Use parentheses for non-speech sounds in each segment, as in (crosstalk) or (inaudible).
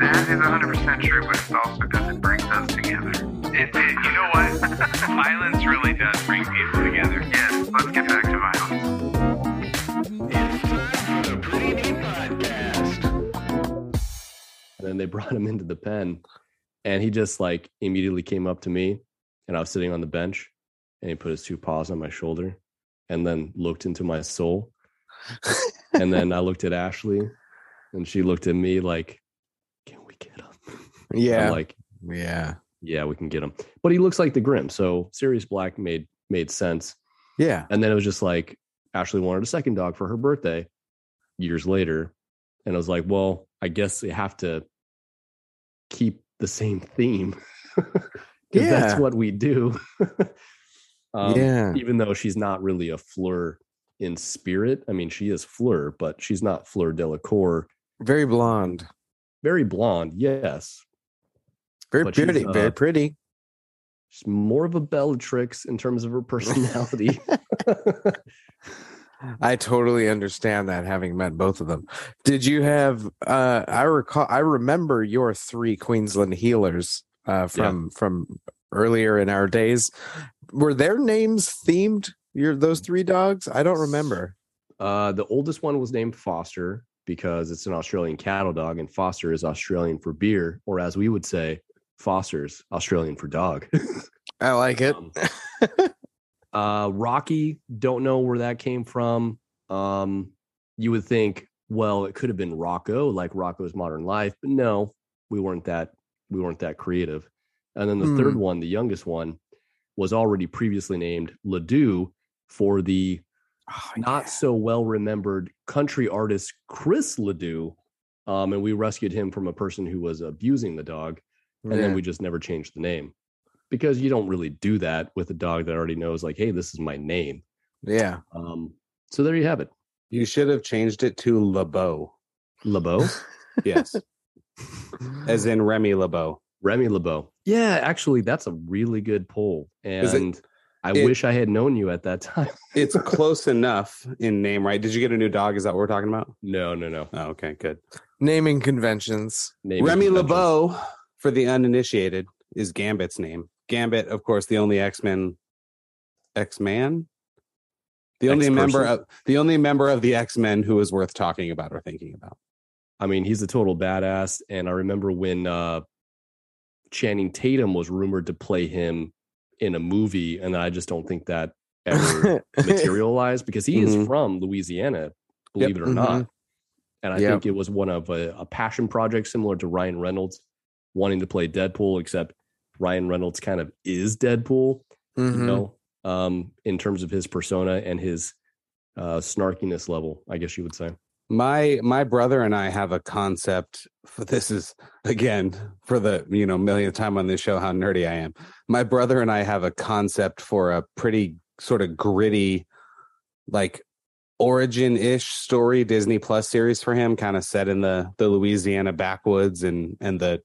That is 100% true, but it's also brought him into the pen, and he just like immediately came up to me, and I was sitting on the bench, and he put his two paws on my shoulder, and then looked into my soul, and then I looked at Ashley, and she looked at me like, "Can we get him?" (laughs) Yeah. I'm like, yeah. "Yeah, we can get him," but he looks like the Grim, so Sirius Black made made sense. Yeah. And then it was just like Ashley wanted a second dog for her birthday years later. And I was like, well, I guess we have to keep the same theme. (laughs) Because Yeah. that's what we do. (laughs) um, Yeah. Even though she's not really a Fleur in spirit. I mean, she is Fleur, but she's not Fleur Delacour. Very blonde. Very blonde, yes. Very But pretty. very uh, pretty. She's more of a Bellatrix in terms of her (laughs) personality. I totally understand that having met both of them. Did you have uh I recall I remember your three Queensland heelers uh from from earlier in our days. Were their names themed? Your those three dogs? I don't remember. Uh, the oldest one was named Foster because it's an Australian cattle dog, and Foster is Australian for beer, or as we would say, Foster's Australian for dog. (laughs) I like it. Um, (laughs) uh, Rocky, don't know where that came from. Um, you would think, well, it could have been Rocco, like Rocko's Modern Life, but no, we weren't that we weren't that creative. And then the third one, the youngest one, was already previously named Ledoux for the Oh, not so well remembered country artist Chris Ledoux. Um, and we rescued him from a person who was abusing the dog. And then we just never changed the name because you don't really do that with a dog that already knows, like, hey, this is my name. yeah. Um, so there you have it. You should have changed it to LeBeau. LeBeau, (laughs) Yes. As in Remy LeBeau. Remy LeBeau. Yeah, actually, that's a really good poll. Is it- And I it- wish I had known you at that time. It's (laughs) close enough in name, right? Did you get a new dog? Is that what we're talking about? no, no, no. Oh, okay, good. Naming conventions. Naming Remy conventions. LeBeau, for the uninitiated, is Gambit's name. Gambit, of course, the only X Men, X Man, the only member X-person? of the only member of the X Men who is worth talking about or thinking about. I mean, he's a total badass. And I remember when uh, Channing Tatum was rumored to play him in a movie, and I just don't think that ever (laughs) materialized because he is Mhm. from Louisiana, believe it or mhm. not. And I Yep. think it was one of a, a passion project similar to Ryan Reynolds wanting to play Deadpool, except Ryan Reynolds kind of is Deadpool, you Mhm. know, um, in terms of his persona and his uh, snarkiness level, I guess you would say. My my brother and I have a concept. For, this is again for the you know millionth time on this show how nerdy I am. My brother and I have a concept for a pretty sort of gritty, like origin ish story Disney Plus series for him, kind of set in the the Louisiana backwoods and and the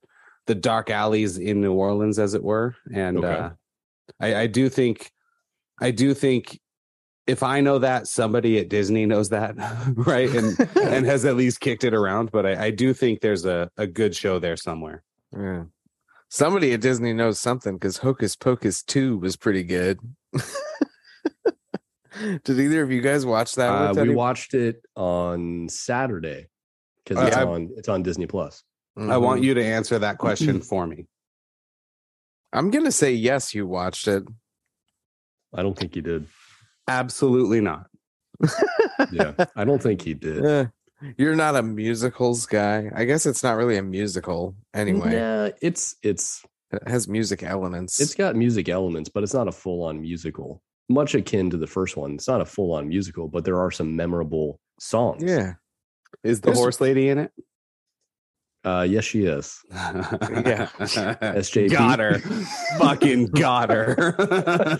the dark alleys in New Orleans, as it were. And Okay. uh, I, I do think, I do think if I know that, somebody at Disney knows that, (laughs) right? And and (laughs) has at least kicked it around. But I, I do think there's a, a good show there somewhere. Yeah. Somebody at Disney knows something because Hocus Pocus 2 was pretty good. (laughs) Did either of you guys watch that? Uh, we watched it on Saturday because Uh, it's I- on it's on Disney Plus. I want Mhm. you to answer that question (clears throat) for me. I'm gonna say yes. You watched it. I don't think he did. Absolutely not. Yeah, I don't think he (laughs) did. Eh, you're not a musicals guy. I guess it's not really a musical anyway. yeah, it's it's It has music elements. it's got music elements, but it's not a full on musical. Much akin to the first one, it's not a full on musical, but there are some memorable songs. yeah. Is the There's- horse lady in it? Uh, yes, she is. yeah. (laughs) SJP. Got her. Fucking got her.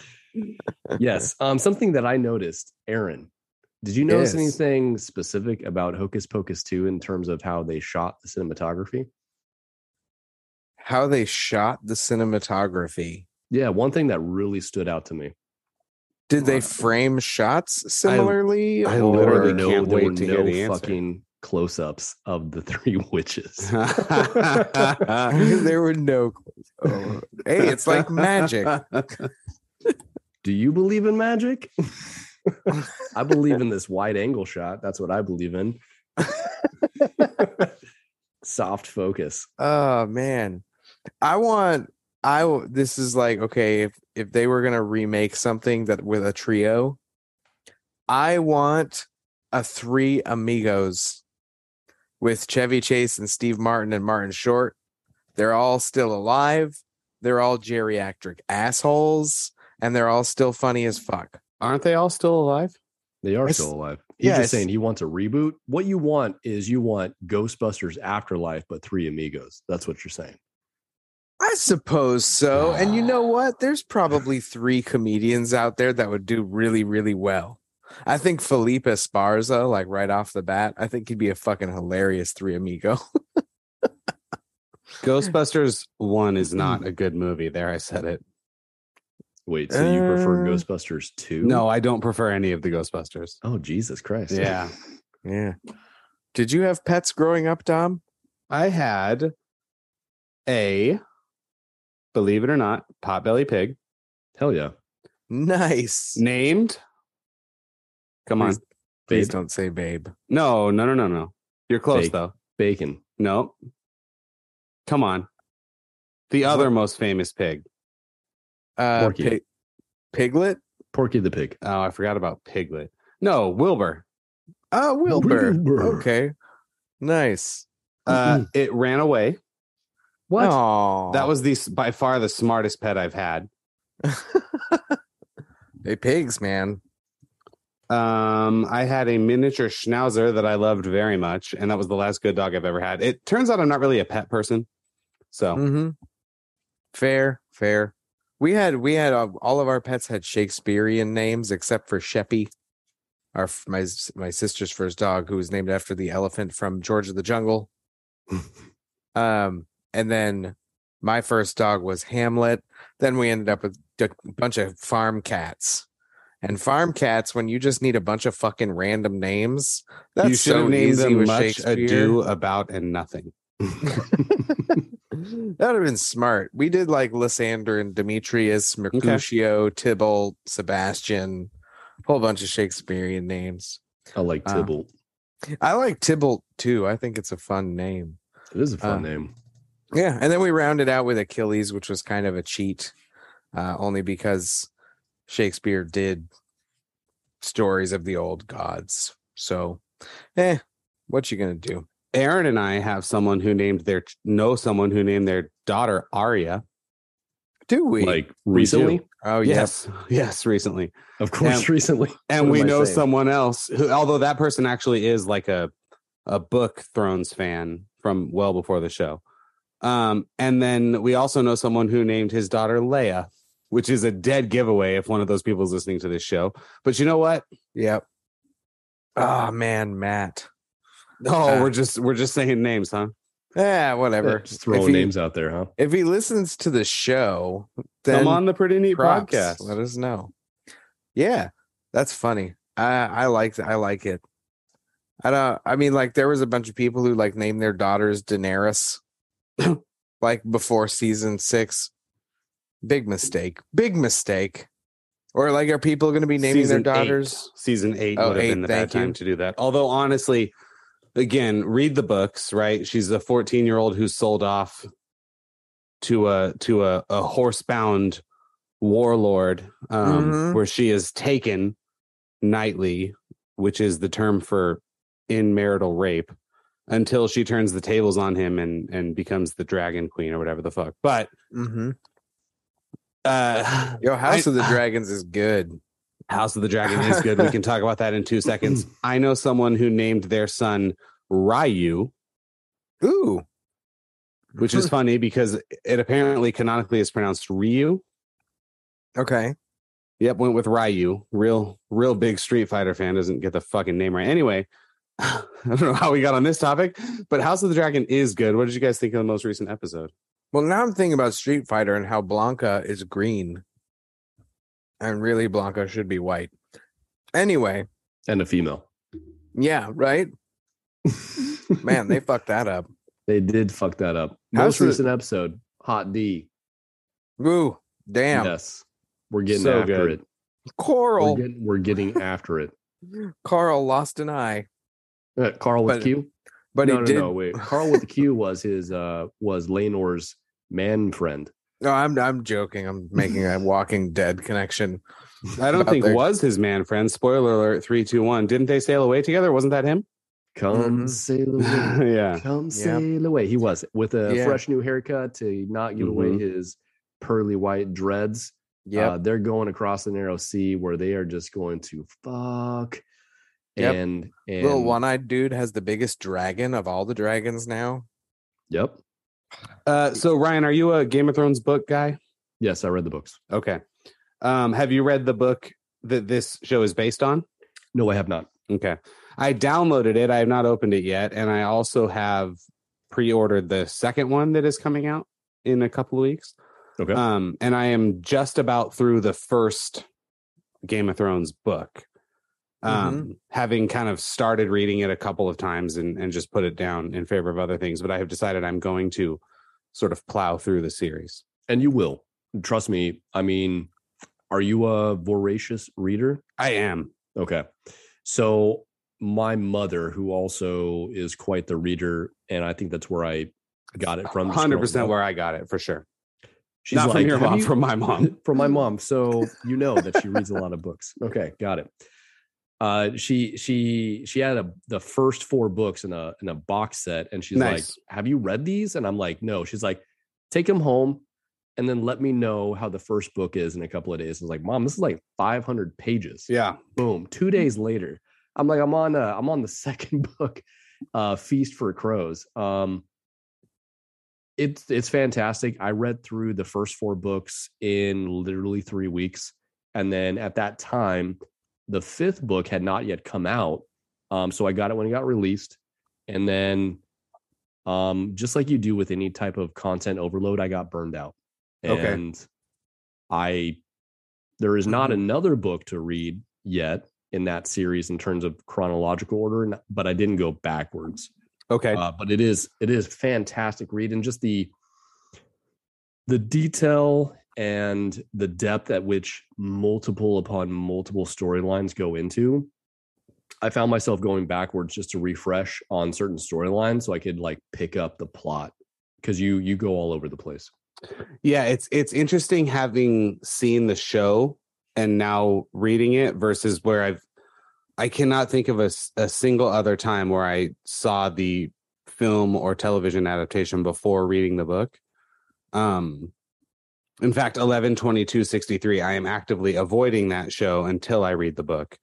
yes. Um, something that I noticed, Aaron. Did you notice Yes. anything specific about Hocus Pocus 2 in terms of how they shot the cinematography? how they shot the cinematography. Yeah, one thing that really stood out to me. Did they frame shots similarly? I or- literally can't wait to no hear the answer. fucking close-ups of the (laughs) three witches. (laughs) there were no. Oh. Hey, it's like magic. Do you believe in magic? I believe in this wide angle shot. That's what I believe in. Soft focus. Oh man, I want. I this is like okay if if they were gonna remake something that with a trio, I want a three amigos with Chevy Chase and Steve Martin and Martin Short. They're all still alive. They're all geriatric assholes, and they're all still funny as fuck. Aren't they all still alive? They are It's- still alive. He's yeah, just saying he wants a reboot. What you want is you want Ghostbusters Afterlife, but three amigos. That's what you're saying. I suppose so. And you know ah. what? There's probably three comedians out there that would do really, really well. I think Felipe Esparza, like right off the bat, I think he'd be a fucking hilarious three amigo. (laughs) Ghostbusters 1 is not a good movie. There, I said it. Wait, so you prefer Uh, Ghostbusters 2? No, I don't prefer any of the Ghostbusters. Oh, Jesus Christ. Yeah. (laughs) yeah. Did you have pets growing up, Dom? I had a, believe it or not, potbelly pig Hell yeah. Nice. named. Come on. Please- don't say babe. No, no, no, no, no. You're close Fake. though. Bacon. No. Come on. The other most famous pig. Uh, Porky. Pig- Piglet? Porky the Pig. Oh, I forgot about Piglet. No, Wilbur. Oh, Wilbur. Wilbur. Okay. Nice. Uh, it ran away. What? Aw. That was the by far the smartest pet I've had. (laughs) hey, pigs, man. Um, I had a miniature schnauzer that I loved very much, and that was the last good dog I've ever had. It turns out I'm not really a pet person, so mm-hmm. Fair, fair. We had we had uh, all of our pets had Shakespearean names except for Sheppy, our my my sister's first dog, who was named after the elephant from George of the Jungle. (laughs) um, and then my first dog was Hamlet. Then we ended up with a bunch of farm cats. And farm cats, when you just need a bunch of fucking random names, that's you should so have named easy them with much Shakespeare. ado about and nothing. (laughs) that would have been smart. We did like Lysander and Demetrius, Mercutio, Tybalt, Sebastian, a whole bunch of Shakespearean names. I like Uh, Tybalt. I like Tybalt too. I think it's a fun name. It is a fun uh, name. Yeah, and then we rounded out with Achilles, which was kind of a cheat, uh, only because Shakespeare did stories of the old gods. So, eh, what you gonna do? Aaron and I have someone who named their know someone who named their daughter Aria. Do we? Like recently? do. oh yes, Yes, (laughs) yes, recently. Of course, And- recently. (laughs) and What we know saying? someone else who although that person actually is like a a book thrones fan from well before the show um and then we also know someone who named his daughter leia which is a dead giveaway if one of those people is listening to this show but you know what yep. Oh man, Matt. oh Uh, we're just we're just saying names huh Yeah, whatever. Just throwing he- names out there, huh? If he listens to the show, then come on the pretty neat props. podcast Let us know. Yeah, that's funny. I I like I like it. I don't. I mean, like there was a bunch of people who like named their daughters Daenerys, (clears throat) like before season six. Big mistake. Big mistake. Or like, are people going to be naming Season their eight. daughters? season eight Oh, would have eight, been the bad thank you. time to do that although honestly again read the books right she's a 14 year old who's sold off to a to a, a horsebound warlord um Mhm. where she is taken nightly which is the term for in marital rape until she turns the tables on him and and becomes the dragon queen or whatever the fuck but Mm-hmm. Uh Yo, House I- of the Dragons is good. House of the Dragon is good. We can talk about that in two (laughs) seconds. I know someone who named their son Ryu, Ooh, which is funny because it apparently canonically is pronounced Ryu. okay. Yep, went with Ryu. Real, real big Street Fighter fan doesn't get the fucking name right. Anyway, (laughs) I don't know how we got on this topic, but House of the Dragon is good. What did you guys think of the most recent episode? Well, now I'm thinking about Street Fighter and how Blanka is green, and really Blanka should be white. Anyway, and a female. yeah, right. (laughs) Man, they fucked that up. They did fuck that up. Most the- recent episode, Hot D. Woo, damn, Yes, we're getting So after good. it. We're Coral. getting, we're getting after it. (laughs) Carl lost an eye, Uh, Carl with But- Q. but no, he no, did. no, wait. Carl with the Q was his uh was Laenor's man friend. No, I'm I'm joking. I'm making a Walking Dead connection. I don't think their- was his man friend. Spoiler alert: three, two, one. Didn't they sail away together? Wasn't that him? Come Mhm. sail (laughs) away. yeah. Come Yep. sail away. He was with a Yeah. fresh new haircut to not give away Mhm. his pearly white dreads. Yeah, Uh, they're going across the narrow sea where they are just going to fuck. Yep. And and Little one-eyed dude has the biggest dragon of all the dragons now. Yep. Uh, so Ryan, are you a Game of Thrones book guy? Yes, I read the books. Okay. Um, have you read the book that this show is based on? No, I have not. Okay. I downloaded it. I have not opened it yet, and I also have pre-ordered the second one that is coming out in a couple of weeks. Okay. Um, and I am just about through the first Game of Thrones book. Um, having kind of started reading it a couple of times and, and just put it down in favor of other things, but I have decided I'm going to sort of plow through the series. and you will. Trust me. I mean, are you a voracious reader? I am. Okay. So my mother, who also is quite the reader, and I think that's where I got it from. 100% where I got it for sure. She's Not like, from your mom, you-" from my mom. (laughs) from my mom. So you know that she reads a (laughs) lot of books. Okay, got it. Uh, she she she had a the first four books in a in a box set, and she's like, "Have you read these?" And I'm like, "No." She's like, "Take them home, and then let me know how the first book is in a couple of days." I was like, "Mom, this is like 500 pages." Yeah. Boom. Two days later, I'm like, I'm on uh, I'm on the (laughs) second book, uh, Feast for Crows. Um, it's it's fantastic. I read through the first four books in literally three weeks, and then at that time, the fifth book had not yet come out. Um, so I got it when it got released, and then, um, just like you do with any type of content overload, I got burned out, Okay. and I there is not another book to read yet in that series in terms of chronological order, but I didn't go backwards. Okay. Uh, but it is it is fantastic read and just the the detail and the depth at which multiple upon multiple storylines go into. I found myself going backwards just to refresh on certain storylines so I could like pick up the plot because you you go all over the place. Yeah, it's it's interesting having seen the show and now reading it versus where I've I cannot think of a, a single other time where I saw the film or television adaptation before reading the book. Um in fact 11 22 63 I am actively avoiding that show until I read the book.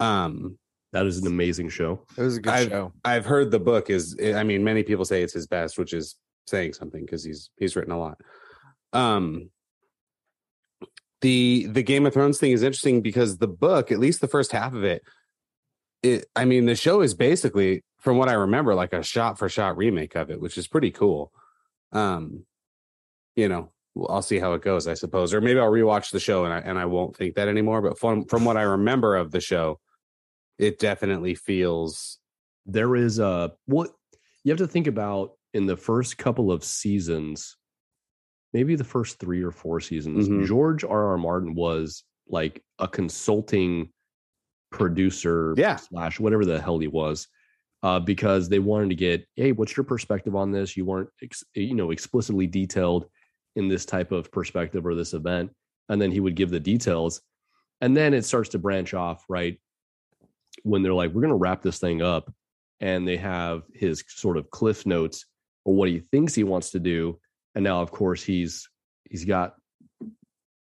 Um That is an amazing show. It was a good I've- show. I've heard the book is I mean many people say it's his best which is saying something because he's he's written a lot. Um the the Game of Thrones thing is interesting because the book at least the first half of it it I mean the show is basically from what I remember like a shot for shot remake of it which is pretty cool. Um you know well, I'll see how it goes I suppose or maybe I'll rewatch the show and I and I won't think that anymore but from from what I remember of the show it definitely feels there is a what you have to think about in the first couple of seasons maybe the first three or four seasons Mhm. george r r martin was like a consulting producer Yeah. slash whatever the hell he was uh, because they wanted to get hey what's your perspective on this you weren't ex- you know explicitly detailed in this type of perspective or this event and then he would give the details and then it starts to branch off right when they're like we're going to wrap this thing up and they have his sort of cliff notes or what he thinks he wants to do and now of course he's he's got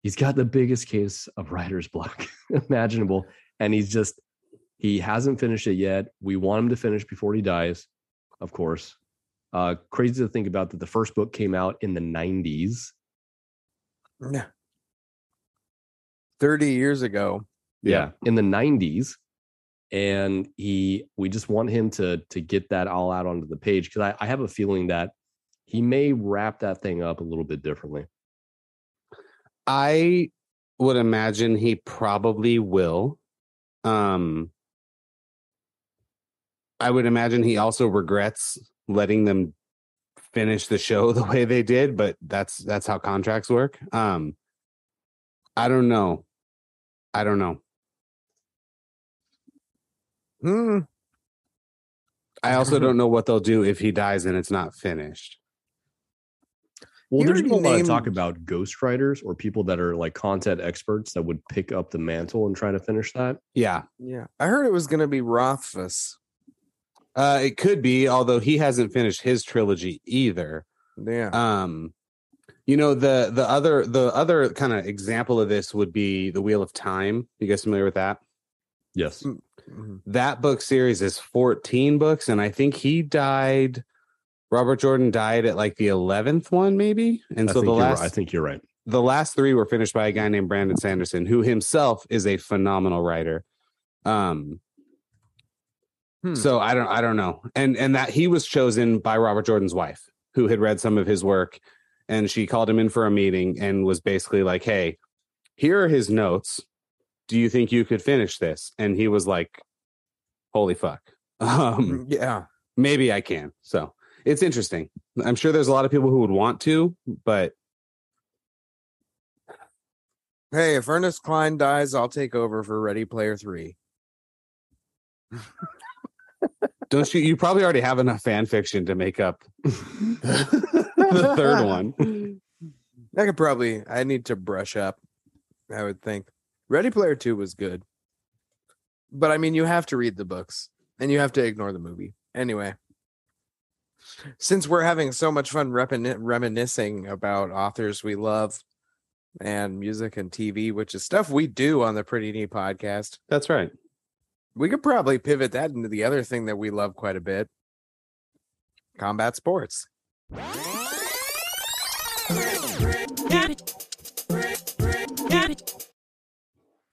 he's got the biggest case of writer's block (laughs) imaginable and he's just he hasn't finished it yet. We want him to finish before he dies of course uh crazy to think about that the first book came out in the 90s Yeah. 30 years ago. yeah, in the 90s and he we just want him to to get that all out onto the page because I, I have a feeling that he may wrap that thing up a little bit differently. I would imagine he probably will. Um, I would imagine he also regrets letting them finish the show (laughs) the way they did, but that's that's how contracts work. Um, I don't know. I don't know. Hmm. I also don't know what they'll do if he dies and it's not finished. Well, You there's been a lot of talk named- about ghostwriters or people that are like content experts that would pick up the mantle and try to finish that. Yeah, Yeah. I heard it was going to be Rothfuss. Uh, it could be, although he hasn't finished his trilogy either. Yeah. um you know the the other the other kind of example of this would be the wheel of time you guys familiar with that Yes. Mhm. that book series is 14 books and i think he died robert jordan died at like the 11th one maybe and I so think the you're right. last I think you're right. the last three were finished by a guy named brandon sanderson who himself is a phenomenal writer um Hmm. so i don't i don't know and and that he was chosen by robert jordan's wife who had read some of his work and she called him in for a meeting and was basically like hey here are his notes do you think you could finish this and he was like holy fuck (laughs) um yeah. maybe i can so it's interesting i'm sure there's a lot of people who would want to but Hey, if Ernest Cline dies, I'll take over for Ready Player Three. (laughs) don't you you probably already have enough fan fiction to make up (laughs) the third one I could probably. I need to brush up. I would think. Ready Player Two was good, but I mean, you have to read the books and you have to ignore the movie anyway. Since we're having so much fun remin- reminiscing about authors we love and music and TV, which is stuff we do on the Pretty Neat podcast, that's right we could probably pivot that into the other thing that we love quite a bit combat sports.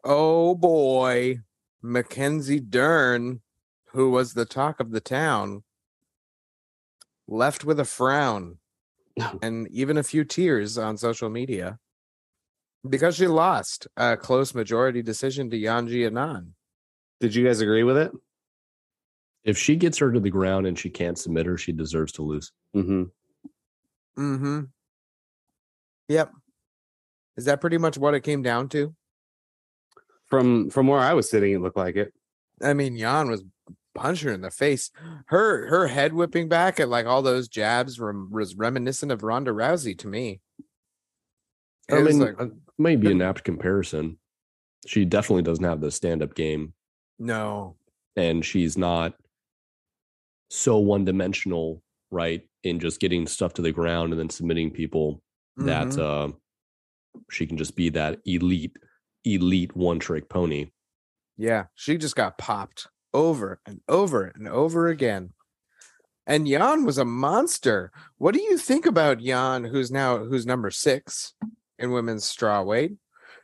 Oh boy, Mackenzie Dern, who was the talk of the town, left with a frown (laughs) and even a few tears on social media because she lost a close majority decision to Yan Xiaonan. Did you guys agree with it If she gets her to the ground and she can't submit her, she deserves to lose. mm-hmm. Mm-hmm. Yep. Is that pretty much what it came down to? from from where i was sitting it looked like it I mean, Yan was punching her in the face. Her her head whipping back at like all those jabs rem- was reminiscent of Ronda Rousey to me. It I mean, like, uh, might be an apt comparison. She definitely doesn't have the stand up game, no. and she's not so one dimensional, right? In just getting stuff to the ground and then submitting people that Mhm. uh, she can just be that elite, elite one trick pony. yeah, she just got popped over and over and over again. And Yan was a monster. What do you think about Yan, who's now who's number six in women's straw weight?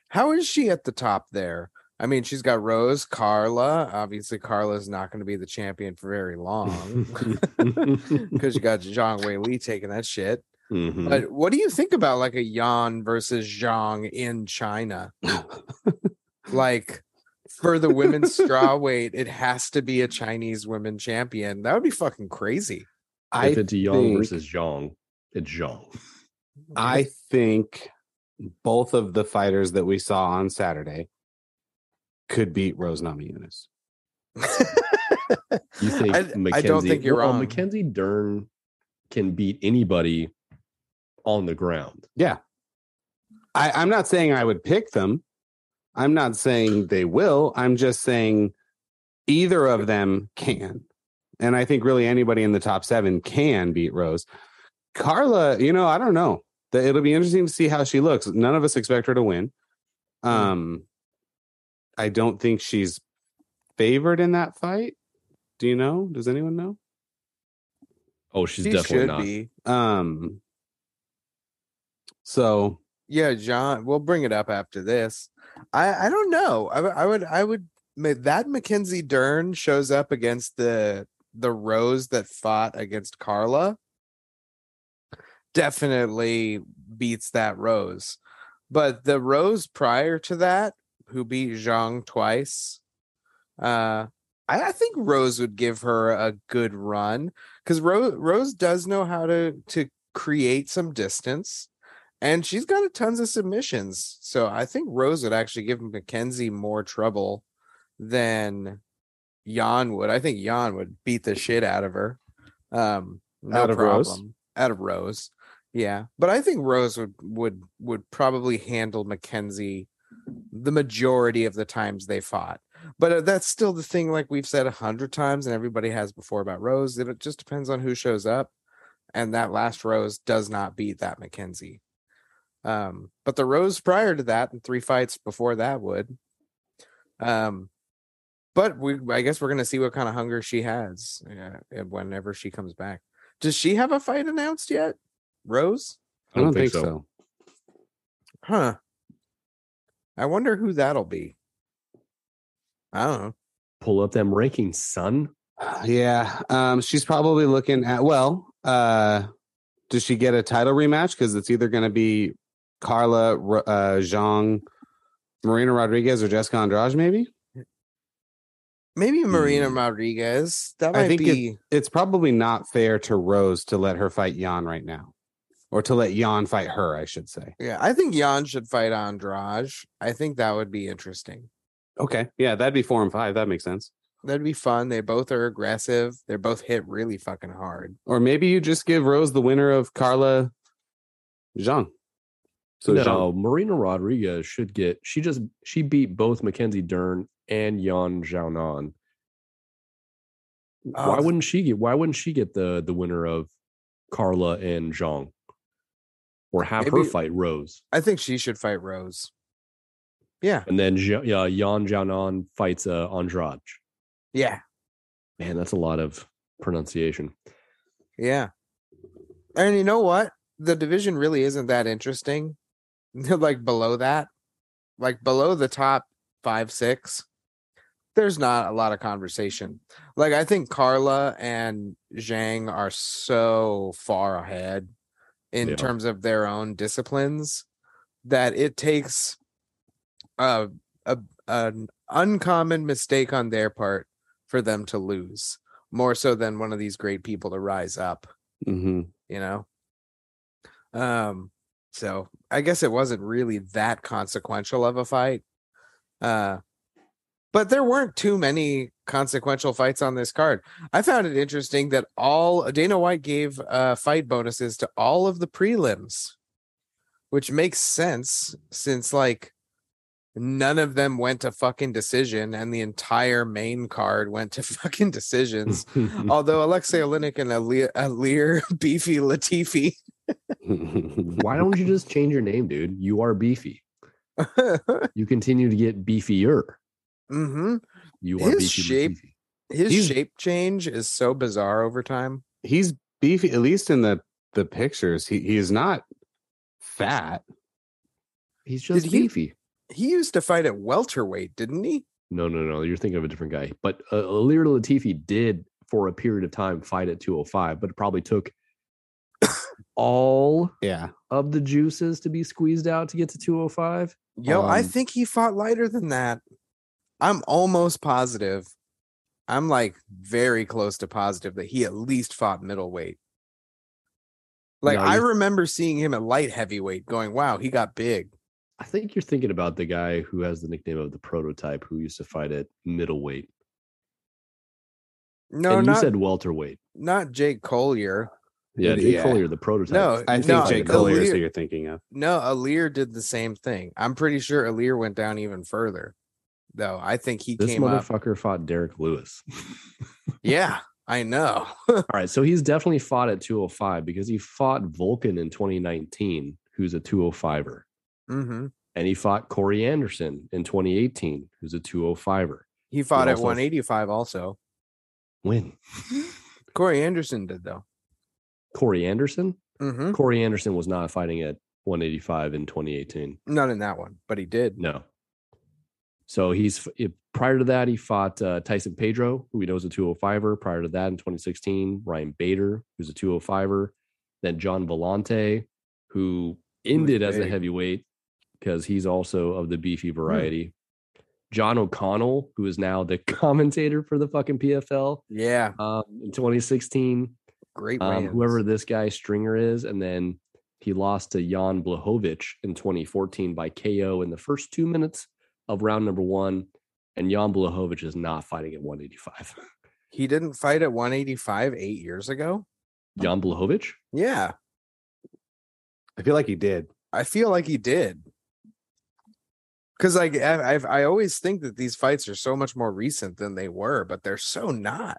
How is she at the top there? I mean, she's got Rose, Carla. Obviously, Carla's not going to be the champion for very long (laughs) because you got Zhang Weili taking that shit. Mhm. But what do you think about like a Yan versus Zhang in China? (laughs) like for the women's straw weight, it has to be a Chinese women champion. That would be fucking crazy. I if it's Young think- versus Zhang, it's Zhang. I think both of the fighters that we saw on Saturday could beat Rose Namajunas. (laughs) You think I, Mackenzie? I don't think you're well, wrong. Mackenzie Dern can beat anybody on the ground. Yeah. I, I'm not saying I would pick them. I'm not saying they will. I'm just saying either of them can. And I think really anybody in the top seven can beat Rose. Carla, you know, I don't know. It'll be interesting to see how she looks. None of us expect her to win. Um, I don't think she's favored in that fight. Do you know? Does anyone know? Oh, she's She definitely should not. be. Um, so Yeah, John. We'll bring it up after this. I I don't know. I, would- I would I would that Mackenzie Dern shows up against the the Rose that fought against Carla. definitely beats that Rose. But the Rose prior to that, who beat Zhang twice, uh, I, I think Rose would give her a good run because Rose Rose does know how to to create some distance, and she's got a tons of submissions. So I think Rose would actually give Mackenzie more trouble than Yan would. I think Yan would beat the shit out of her. Um, no Out of problem. Rose? Out of Rose. Yeah, but I think Rose would would would probably handle Mackenzie the majority of the times they fought. But uh, that's still the thing, like we've said a hundred times, and everybody has before about Rose. That it just depends on who shows up, and that last Rose does not beat that Mackenzie. Um, but the Rose prior to that, and three fights before that would. Um, but we, I guess we're gonna see what kind of hunger she has uh, whenever she comes back. Does she have a fight announced yet, Rose? I don't, think, so. Huh. I wonder who that'll be. I don't know. Pull up them rankings, (sighs) son. Yeah, um, she's probably looking at. Well, uh, does she get a title rematch? Because it's either going to be Carla, Ro- uh, Zhang, Marina Rodriguez, or Jessica Andrade. Maybe Maybe Marina Hmm. Rodriguez. That I might think it- be. it's probably not fair to Rose to let her fight Yan right now, or to let Yan fight her. I should say. yeah, I think Yan should fight Andrade. I think that would be interesting. Okay, yeah, that'd be four and five. That makes sense. That'd be fun. They both are aggressive. They're both hit really fucking hard. Or maybe you just give Rose the winner of Carla, Zhang. So no, Zhang, Marina Rodriguez should get. She just she beat both Mackenzie Dern and Yan Xiaonan. Why Oh. wouldn't she get? Why wouldn't she get the the winner of Carla and Zhang, or have her fight Rose, I think she should fight Rose. Yeah, and then yeah, Yan Xiaonan fights uh, Andrade. yeah, Man, that's a lot of pronunciation. yeah. And you know what? The division really isn't that interesting. (laughs) like below that, like below the top five, six, there's not a lot of conversation. Like I think Carla and Zhang are so far ahead in are. terms of their own disciplines that it takes a, a an uncommon mistake on their part for them to lose more so than one of these great people to rise up Mhm. you know um so i guess it wasn't really that consequential of a fight uh but there weren't too many consequential fights on this card i found it interesting that all dana white gave uh fight bonuses to all of the prelims which makes sense since like none of them went to fucking decision and the entire main card went to (laughs) fucking decisions (laughs) although alexei Oleinik and Ilir, Ilir (laughs) beefy latifi Why don't you just change your name, dude? You are beefy. You continue to get beefier. Mm hmm You are His beefy. shape- Latifi. His He's- shape change is so bizarre over time. he's beefy. At least in the the pictures, he he is not fat. He's just he- beefy. He used to fight at welterweight, didn't he? No, no, no. You're thinking of a different guy. But uh, Ilir Latifi did, for a period of time, fight at 205, but it probably took (coughs) all Yeah, of the juices to be squeezed out to get to 205. Yo, I Um, think he fought lighter than that. I'm almost positive. I'm like very close to positive that he at least fought middleweight. Like No, I remember seeing him at light heavyweight going, wow, he got big. I think you're thinking about the guy who has the nickname of the prototype who used to fight at middleweight. No, and you not, said welterweight. not Jake Collier. Yeah, Yeah. Jake Collier, the prototype. No, I think No, Jake Ilir- Collier is who you're thinking of. No, Ilir did the same thing. I'm pretty sure Ilir went down even further. Though I think he This came up. motherfucker fought Derrick Lewis. (laughs) Yeah, I know. (laughs) All right, so he's definitely fought at 205 because he fought Volkan in 2019, who's a 205er. hmm And he fought Corey Anderson in 2018, who's a 205er. He fought at also- 185 also. When? (laughs) Corey Anderson did though. Corey Anderson? hmm Corey Anderson was not fighting at 185 in 2018. Not in that one, but he did. No. So he's if- prior to that, he fought uh, Tyson Pedro, who we know is a 205er. Prior to that, in 2016, Ryan Bader, who's a 205er. then Gian Villante, who ended as a heavyweight because he's also of the beefy variety. Sean O'Connell, who is now the (laughs) commentator for the fucking PFL Yeah, um, in 2016. great. Um, whoever this guy Stringer is, and then he lost to Jan Blachowicz in 2014 by KO in the first two minutes of round number one. And Jan Blachowicz is not fighting at 185. he didn't fight at 185 eight years ago. Jan Blachowicz? Yeah, I feel like he did. I feel like he did. Because like I, I've I always think that these fights are so much more recent than they were, but they're so not.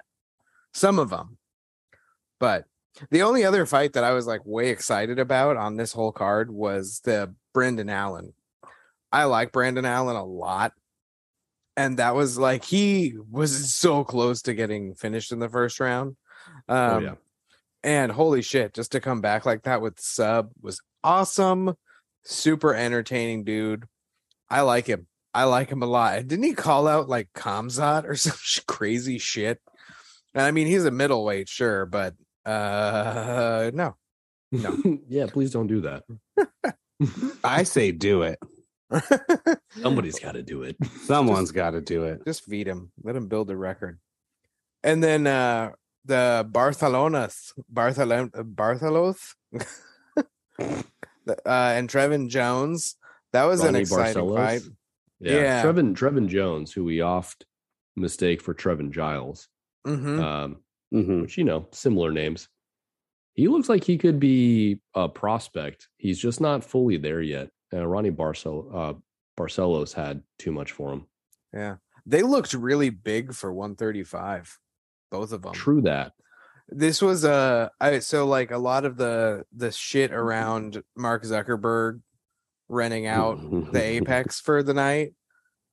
Some of them, but the only other fight that I was like way excited about on this whole card was the Brendan Allen. I like Brendan Allen a lot. And that was like he was so close to getting finished in the first round. Um, Oh, yeah. and holy shit, just to come back like that with sub was awesome. Super entertaining dude. I like him. I like him a lot. And didn't he call out like Khamzat or (laughs) some crazy shit? And I mean, he's a middleweight, sure, but uh no. No. (laughs) yeah, please don't do that. (laughs) I say do it. Somebody's (laughs) got to do it. Someone's got to do it. Just feed him. Let him build a record. And then uh the Barcelonas, Barcelona, Barcelos, (laughs) uh, and Trevin Jones. That was an exciting Barcelos? fight. Yeah. Yeah. Trevin Trevin Jones, who we oft mistake for Trevin Giles. hmm Um, Mhm. which you know, similar names. He looks like he could be a prospect. He's just not fully there yet. Uh, Raoni Barcel uh, Barcelos had too much for him. Yeah, they looked really big for 135, both of them. True that. This was uh, I so like a lot of the the shit (laughs) around Mark Zuckerberg renting out the (laughs) Apex for the night.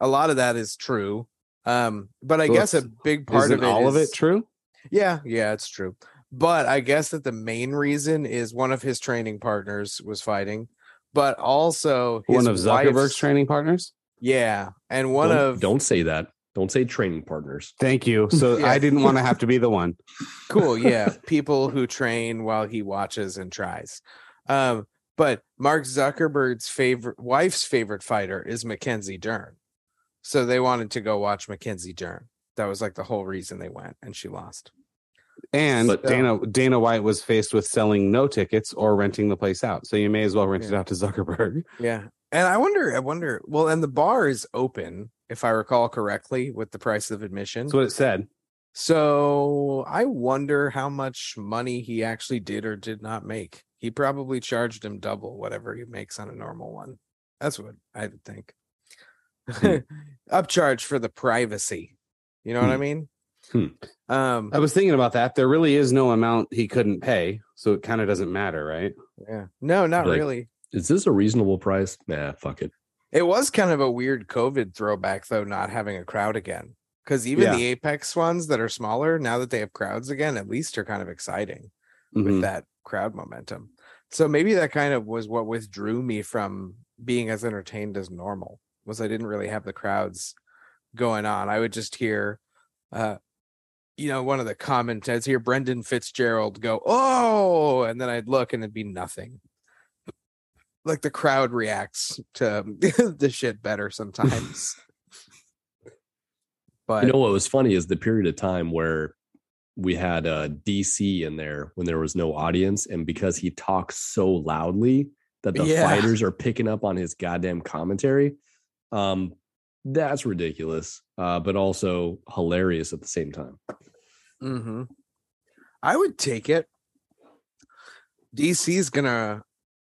A lot of that is true. Um, but I Well, guess a big part of it all of it true? Yeah, yeah, it's true. But I guess that the main reason is one of his training partners was fighting, but also his One of Zuckerberg's training partners. Yeah, and one don't, of don't say that. Don't say training partners. Thank you. (laughs) So Yeah. I didn't want to have to be the one. (laughs) cool yeah people who train while he watches and tries um but mark zuckerberg's favorite wife's favorite fighter is mackenzie dern so they wanted to go watch mackenzie dern that was like the whole reason they went and she lost And But- Dana Dana White was faced with selling no tickets or renting the place out. So you may as well rent it out to Zuckerberg. yeah and i wonder i wonder well and the bar is open if i recall correctly with the price of admission That's what it said. so i wonder how much money he actually did or did not make he probably charged him double whatever he makes on a normal one that's what i would think Hmm. (laughs) upcharge for the privacy you know what i Hmm. mean Hmm. um I was thinking about that. There really is no amount he couldn't pay. So it kind of doesn't matter, right? yeah no not Like- really Is this a reasonable price? Nah, fuck it. it was kind of a weird covid throwback though not having a crowd again because even Yeah. the apex ones that are smaller now that they have crowds again at least are kind of exciting with Mhm. that crowd momentum. So maybe that kind of was what withdrew me from being as entertained as normal. Was I didn't really have the crowds going on. I would just hear uh you know, one of the comments I'd hear Brendan Fitzgerald go, "Oh," and then I'd look and it'd be nothing. Like the crowd reacts to (laughs) the shit better sometimes. (laughs) but You know what was funny is the period of time where we had uh, DC in there when there was no audience, and because he talks so loudly that the Yeah. fighters are picking up on his goddamn commentary. Um, that's ridiculous, uh, but also hilarious at the same time. hmm I would take it. DC's gonna,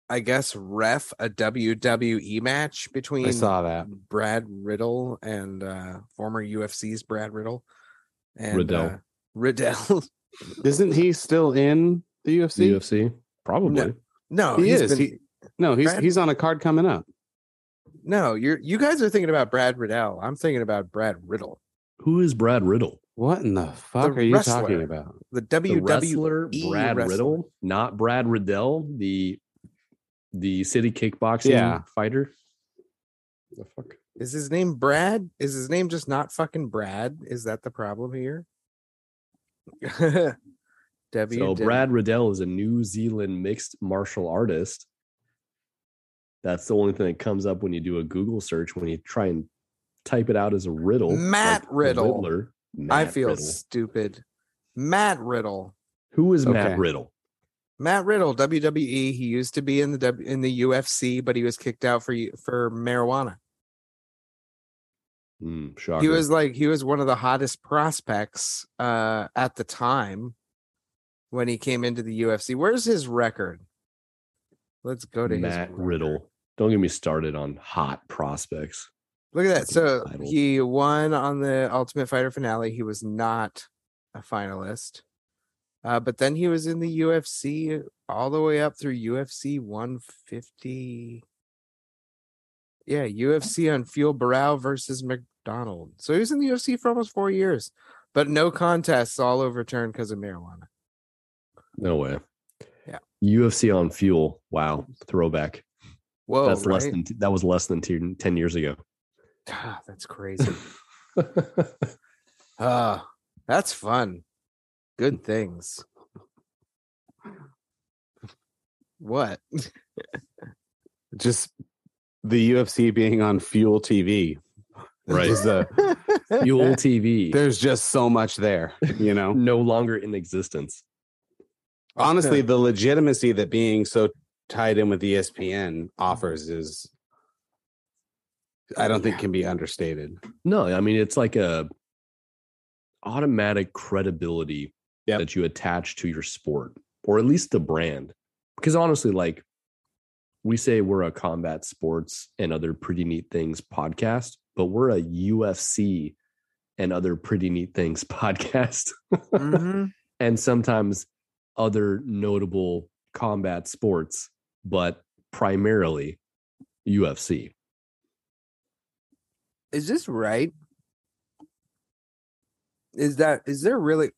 I guess, ref a WWE match between I saw that. Brad Riddle and uh former UFC's Brad Riddle and Riddell. uh, Riddell. (laughs) Isn't he still in the UFC? The UFC, probably. no, He he's is. been- He- no, he's Brad- he's on a card coming up. No, you're you guys are thinking about Brad Riddell. I'm thinking about Brad Riddle, Who is Brad Riddle? What in the fuck The are you wrestler. talking about? the The WWE. wrestler Brad wrestler. Riddle, not Brad Riddell, the the city kickboxing Yeah. fighter. The fuck? Is his name Brad? Is his name just not fucking Brad? Is that the problem here? (laughs) W. So Brad Riddell is a New Zealand mixed martial artist. That's the only thing that comes up when you do a Google search when you try and type it out as a riddle. Matt the Riddle. Riddler. I feel Riddle. stupid. Matt Riddle. Who is Matt Riddle? Matt Riddle, WWE. He used to be in the W in the UFC, but he was kicked out for for marijuana. Shocker. He was like he was one of the hottest prospects uh at the time when he came into the UFC. Where's his record? Let's go to his Matt. Riddle. Don't get me started on hot prospects. Look at that. So he won on the Ultimate Fighter finale. He was not a finalist. Uh, but then he was in the UFC all the way up through UFC 150. Yeah, UFC on Fuel Barão versus McDonald. So he was in the UFC for almost four years, but no contests, all overturned because of marijuana. No way. Yeah. UFC on fuel. Wow. Throwback. Whoa, that's less than that was less than 10, 10 years ago. Ah, that's crazy. (laughs) Ah, that's fun. Good things. What? (laughs) Just the UFC being on Fuel TV. Right. Is the- (laughs) fuel TV. there's just so much there, you know. no longer in existence. Honestly, the legitimacy that being so tied in with ESPN offers is I don't think can be understated. No, I mean it's like a automatic credibility Yep. that you attach to your sport, or at least the brand. Because honestly, like we say we're a combat sports and other pretty neat things podcast, but we're a UFC and other pretty neat things (laughs) podcast. Mhm. and sometimes other notable combat sports, but primarily UFC. Is this right? Is that is there really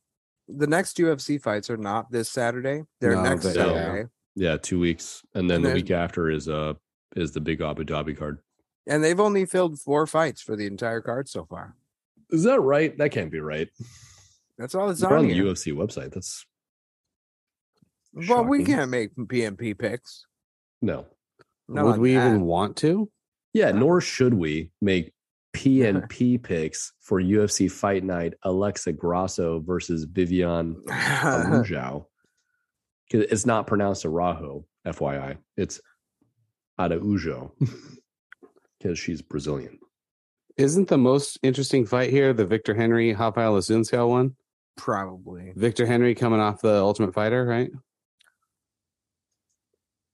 the next UFC fights are not this Saturday? They're No, next they- yeah. Saturday. Yeah, two weeks, and then And the then- week after is uh is the big Abu Dhabi card. And they've only filled four fights for the entire card so far. Is that right? That can't be right. That's all that's It's on on the here. UFC website. That's Well, we can't make PMP picks. No. Not Would on we that. even want to? Yeah, nor should we make (laughs) P and P picks for UFC Fight Night Alexa Grasso versus Vivian Araujo. (laughs) 'Cause It's not pronounced Arajo, FYI. It's Araujo (laughs) because she's Brazilian. Isn't the most interesting fight here the Victor Henry Rafael Assunção one? Probably. Victor Henry coming off the Ultimate Fighter, right?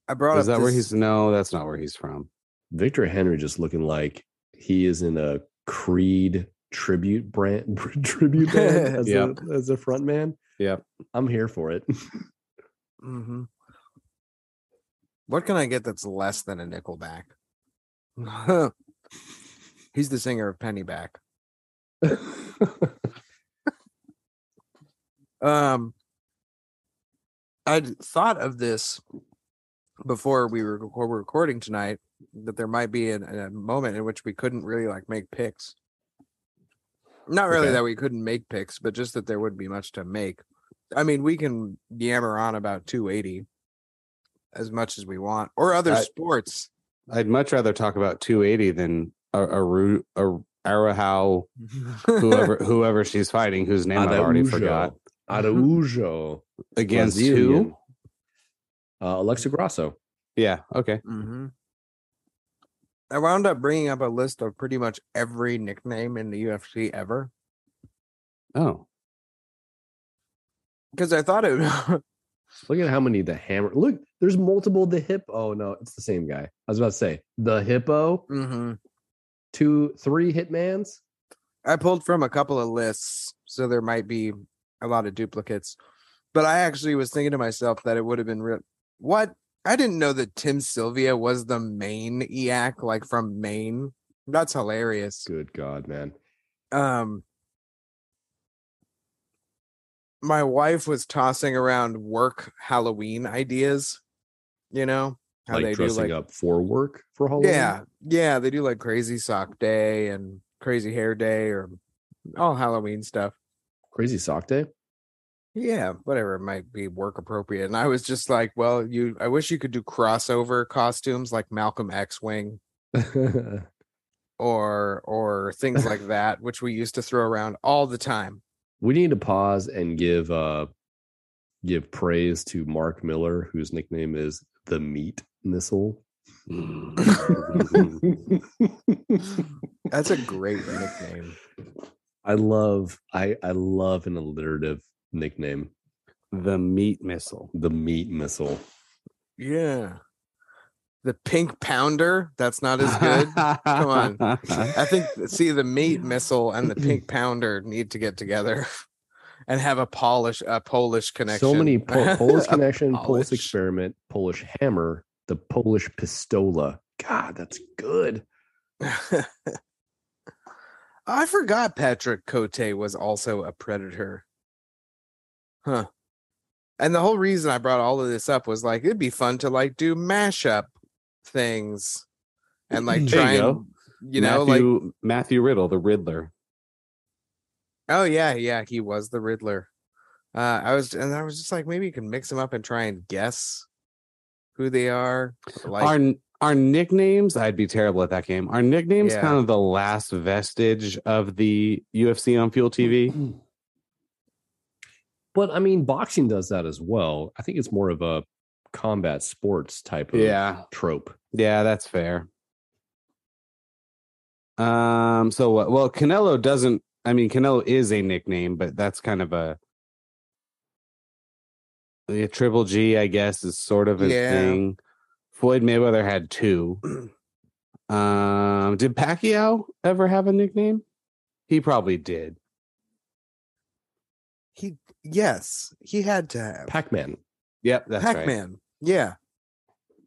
I brought Is up that where he's? No, that's not where he's from. Victor Henry just looking like he is in a Creed tribute brand (laughs) tribute band (laughs) as, Yep. a, as a front man. Yep. I'm here for it. (laughs) Mhm. What can I get that's less than a Nickelback? He's the singer of Pennyback. Um, I'd thought of this before we were, were recording tonight that there might be an, a moment in which we couldn't really like make picks. Not really Okay. that we couldn't make picks, but just that there wouldn't be much to make. I mean, we can yammer on about 280 as much as we want, or other I- sports. I'd much rather talk about 280 than a a, a Arahau, whoever (laughs) whoever she's fighting, whose name I already forgot. Araujo Against Brazilian. who? Uh, Alexa Grasso. Yeah. Okay. hmm I wound up bringing up a list of pretty much every nickname in the UFC ever Oh, because I thought it. (laughs) Look at how many the hammer. Look, there's multiple. The hip. Oh no, it's the same guy. I was about to say the hippo. hmm Two, three hitmans. I pulled from a couple of lists, so there might be a lot of duplicates. But I actually was thinking to myself that it would have been real. What? I didn't know that Tim Sylvia was the Maine-iac, like from Maine. That's hilarious. Good God, man. um my wife was tossing around work Halloween ideas, you know, how like they do dressing like up for work for Halloween. yeah, yeah, they do like crazy sock day and crazy hair day or all Halloween stuff. Crazy sock day. Yeah, whatever it might be work appropriate. And I was just like, well, you I wish you could do crossover costumes like Malcolm X Wing (laughs) or or things like that, which we used to throw around all the time. we need to pause and give uh give praise to Mark Miller, whose nickname is the Meat Missile. (laughs) That's a great nickname. I love I I love an alliterative nickname. the meat missile. The Meat Missile. Yeah. The pink pounder, that's not as good. Come on. I think (laughs) see the meat missile and the pink pounder need to get together (laughs) and have a Polish a Polish connection. So many (laughs) po- Polish connection, Polish Polish. experiment, Polish hammer, the Polish pistola. God, that's good. I forgot Patrick Cote was also a predator. Huh. And the whole reason I brought all of this up was like it'd be fun to like do mashup things and like try you and you know like Matthew, Matthew Riddle, the Riddler. oh yeah yeah he was the Riddler. Uh I was and I was just like maybe you can mix them up and try and guess who they are. Like our our nicknames, I'd be terrible at that game. Our nicknames Yeah. kind of the last vestige of the UFC on Fuel TV. (clears throat) But I mean, boxing does that as well. I think it's more of a combat sports type of Yeah. trope. Yeah, that's fair. Um, so what? Well, Canelo doesn't. I mean, Canelo is a nickname, but that's kind of a. Yeah, Triple G, I guess, is sort of a Yeah. thing. Floyd Mayweather had two. (clears throat) Um, did Pacquiao ever have a nickname? He probably did. Yes, he had to have Pac-Man. Yep, that's Pac right. Man. Yeah.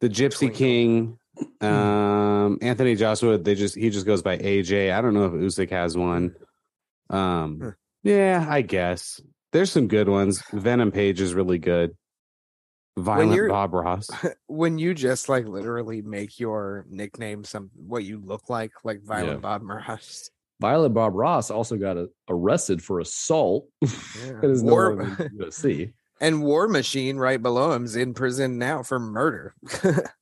The Gypsy Twinkle. King, um, Anthony Joshua. They just he just goes by AJ. I don't know if Usyk has one. Um, Huh. yeah, I guess there's some good ones. Venom Page is really good. Violent Bob Ross. (laughs) when you just like literally make your nickname some what you look like, like Violent Yeah. Bob Morales. Violet Bob Ross also got uh, arrested for assault. (laughs) Yeah. It is no War- longer (laughs) in UFC. and War Machine right below him's in prison now for murder. (laughs)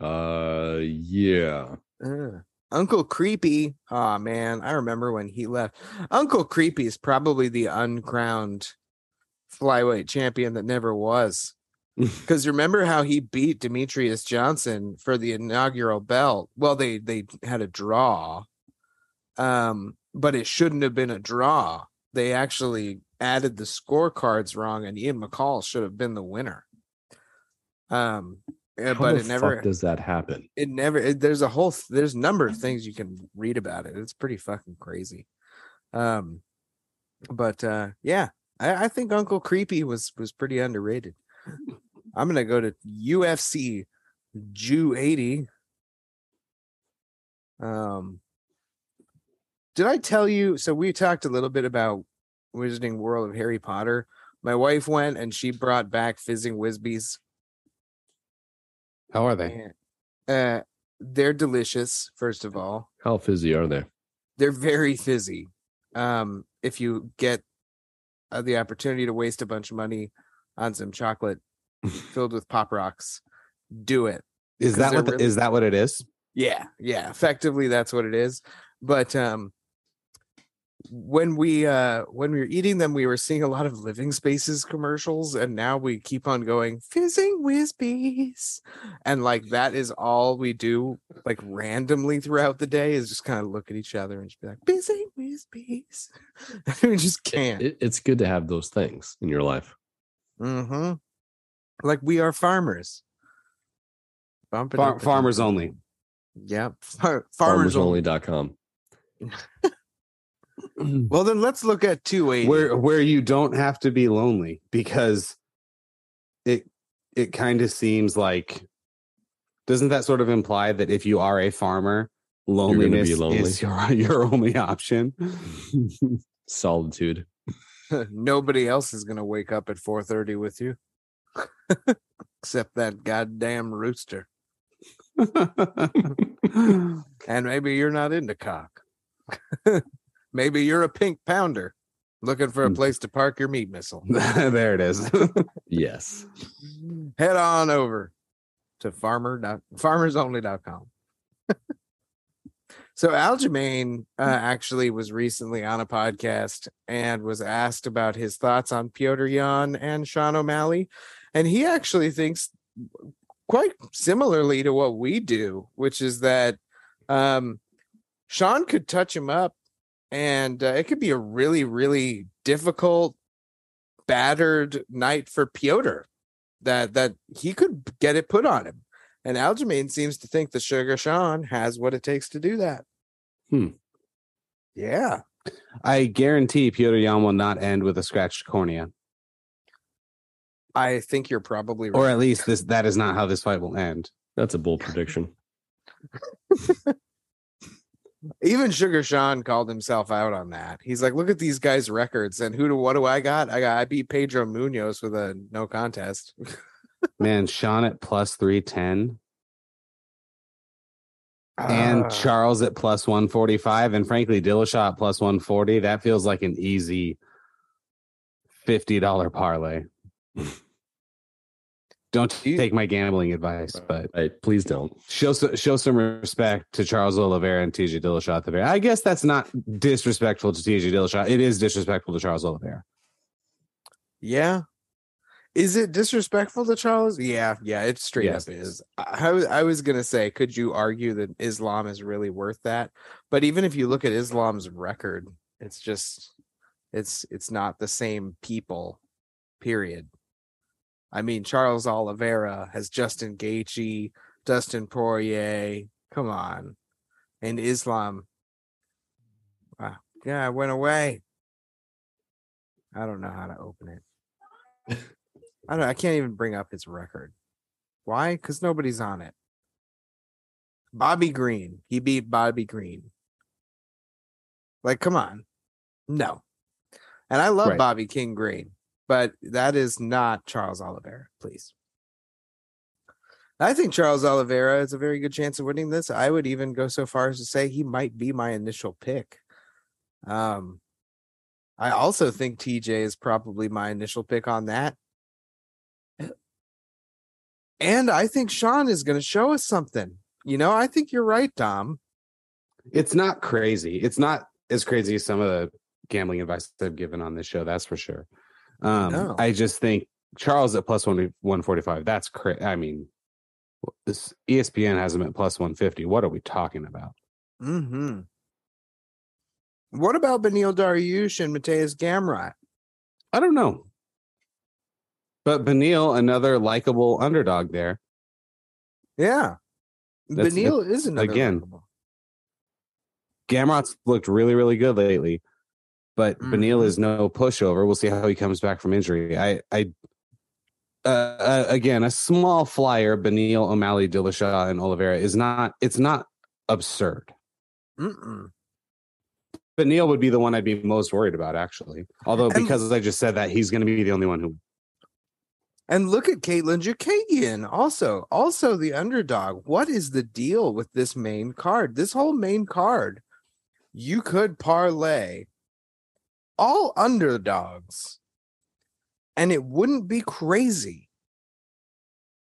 Uh, yeah. Uh, Uncle Creepy. Oh man, I remember when he left. Uncle Creepy is probably the uncrowned flyweight champion that never was. Because remember how he beat Demetrious Johnson for the inaugural belt? Well, they they had a draw, um, but it shouldn't have been a draw. They actually added the scorecards wrong, and Ian McCall should have been the winner. Um, eh, How but it never does that happen? it never it, there's a whole there's a number of things you can read about it it's pretty fucking crazy um but uh yeah i, I think uncle creepy was was pretty underrated i'm gonna go to ufc jew 80 um did i tell you so we talked a little bit about wizarding world of harry potter my wife went and she brought back fizzing whizbees How are they? uh, they're delicious. First of all, How fizzy are they? they're very fizzy. Um, if you get uh, the opportunity to waste a bunch of money on some chocolate (laughs) filled with pop rocks, do it. Is that what the, really- is that what it is? Yeah, yeah. Effectively, that's what it is. But um, when we uh when we were eating them, we were seeing a lot of living spaces commercials, and now we keep on going fizzing whizbees, and like that is all we do, like randomly throughout the day, is just kind of look at each other and just be like fizzing whizbees. (laughs) we just can't. It, it's good to have those things in your life. mm-hmm. Like we are farmers. Bump it Far, farmers only. Yeah, far, farmers only. Farmersonly.com. (laughs) (clears throat) Well, then let's look at 280. where where you don't have to be lonely because it it kind of seems like doesn't that sort of imply that if you are a farmer gonna loneliness be lonely. is your (laughs) your only option (laughs) Solitude. (laughs) Nobody else is gonna wake up at 4:30 with you, except that goddamn rooster. And maybe you're not into cock. Maybe you're a pink pounder. Looking for a place to park your meat missile. (laughs) there it is. (laughs) Yes. Head on over to farmer farmersonly.com. (laughs) so Aljamain uh, actually was recently on a podcast and was asked about his thoughts on Piotr Yan and Sean O'Malley. And he actually thinks quite similarly to what we do, which is that um, Sean could touch him up and uh, it could be a really, really difficult, battered night for Piotr that that he could get it put on him. And Aljamain seems to think that Sugar Sean has what it takes to do that. Hmm. Yeah. I guarantee Piotr Yan will not end with a scratched cornea, I think you're probably right. or at least this that is not how this fight will end. That's a bold prediction. (laughs) Even Sugar Sean called himself out on that. He's like, look at these guys' records. And who do what do I got? I got I beat Pedro Munhoz with a no contest. (laughs) Man, Sean at plus three ten and Ah. Charles at plus one forty five, and frankly Dillashaw at plus one forty. That feels like an easy fifty dollar parlay. (laughs) Don't take my gambling advice, but Right. Please don't. show show some respect to Charles Oliveira and TJ Dillashaw the. I guess that's not disrespectful to TJ Dillashaw. It is disrespectful to Charles Oliveira. Yeah. Is it disrespectful to Charles? Yeah, yeah, it straight Yes. up is. I, was- I was gonna say, could you argue that Islam is really worth that? But even if you look at Islam's record, it's just it's it's not the same people, period. I mean, Charles Oliveira has Justin Gaethje, Dustin Poirier. Come on, and Islam. Wow, yeah, I went away. I don't know how to open it. I don't. I can't even bring up his record. Why? Because nobody's on it. Bobby Green. He beat Bobby Green. Like, come on. No. And I love Right. Bobby King Green, but that is not Charles Oliveira, please. I think Charles Oliveira has a very good chance of winning this. I would even go so far as to say he might be my initial pick. Um, I also think TJ is probably my initial pick on that. And I think Sean is going to show us something. You know, I think you're right, Dom. It's not crazy. It's not as crazy as some of the gambling advice I've given on this show. That's for sure. Um, No. I just think Charles at plus one one forty five. That's crazy. I mean, this ESPN has him at plus one fifty. What are we talking about? Mm-hmm. What about Beneil Dariush and Mateusz Gamrot? I don't know. But Beneil, another likable underdog there. Yeah. That's- Beneil is another again, likable. Gamrot's looked really, really good lately, but Mhm. Beneil is no pushover. We'll see how he comes back from injury. I, I, uh, uh, again, a small flyer, Beneil, O'Malley, Dillashaw, and Oliveira is not. It's not absurd. Mm-mm. Beneil would be the one I'd be most worried about, actually. Although, And- because I just said that, he's going to be the only one who. And look at Katlyn Chookagian, also, also the underdog. What is the deal with this main card? This whole main card, you could parlay all underdogs, and it wouldn't be crazy.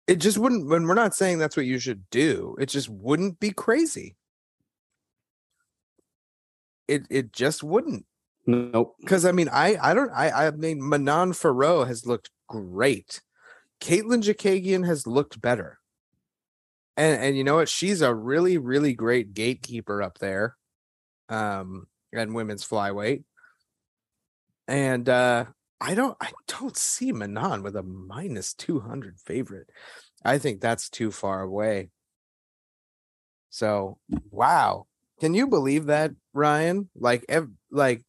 It just wouldn't. When we're not saying that's what you should do, it just wouldn't be crazy. It it just wouldn't. Nope. Because I mean, I I don't I I mean Manon Fiorot has looked great. Katlyn Chookagian has looked better. And and you know what? She's a really, really great gatekeeper up there. Um and women's flyweight. And uh I don't I don't see Manon with a minus 200 favorite. I think that's too far away. So, wow. Can you believe that, Ryan? Like ev- like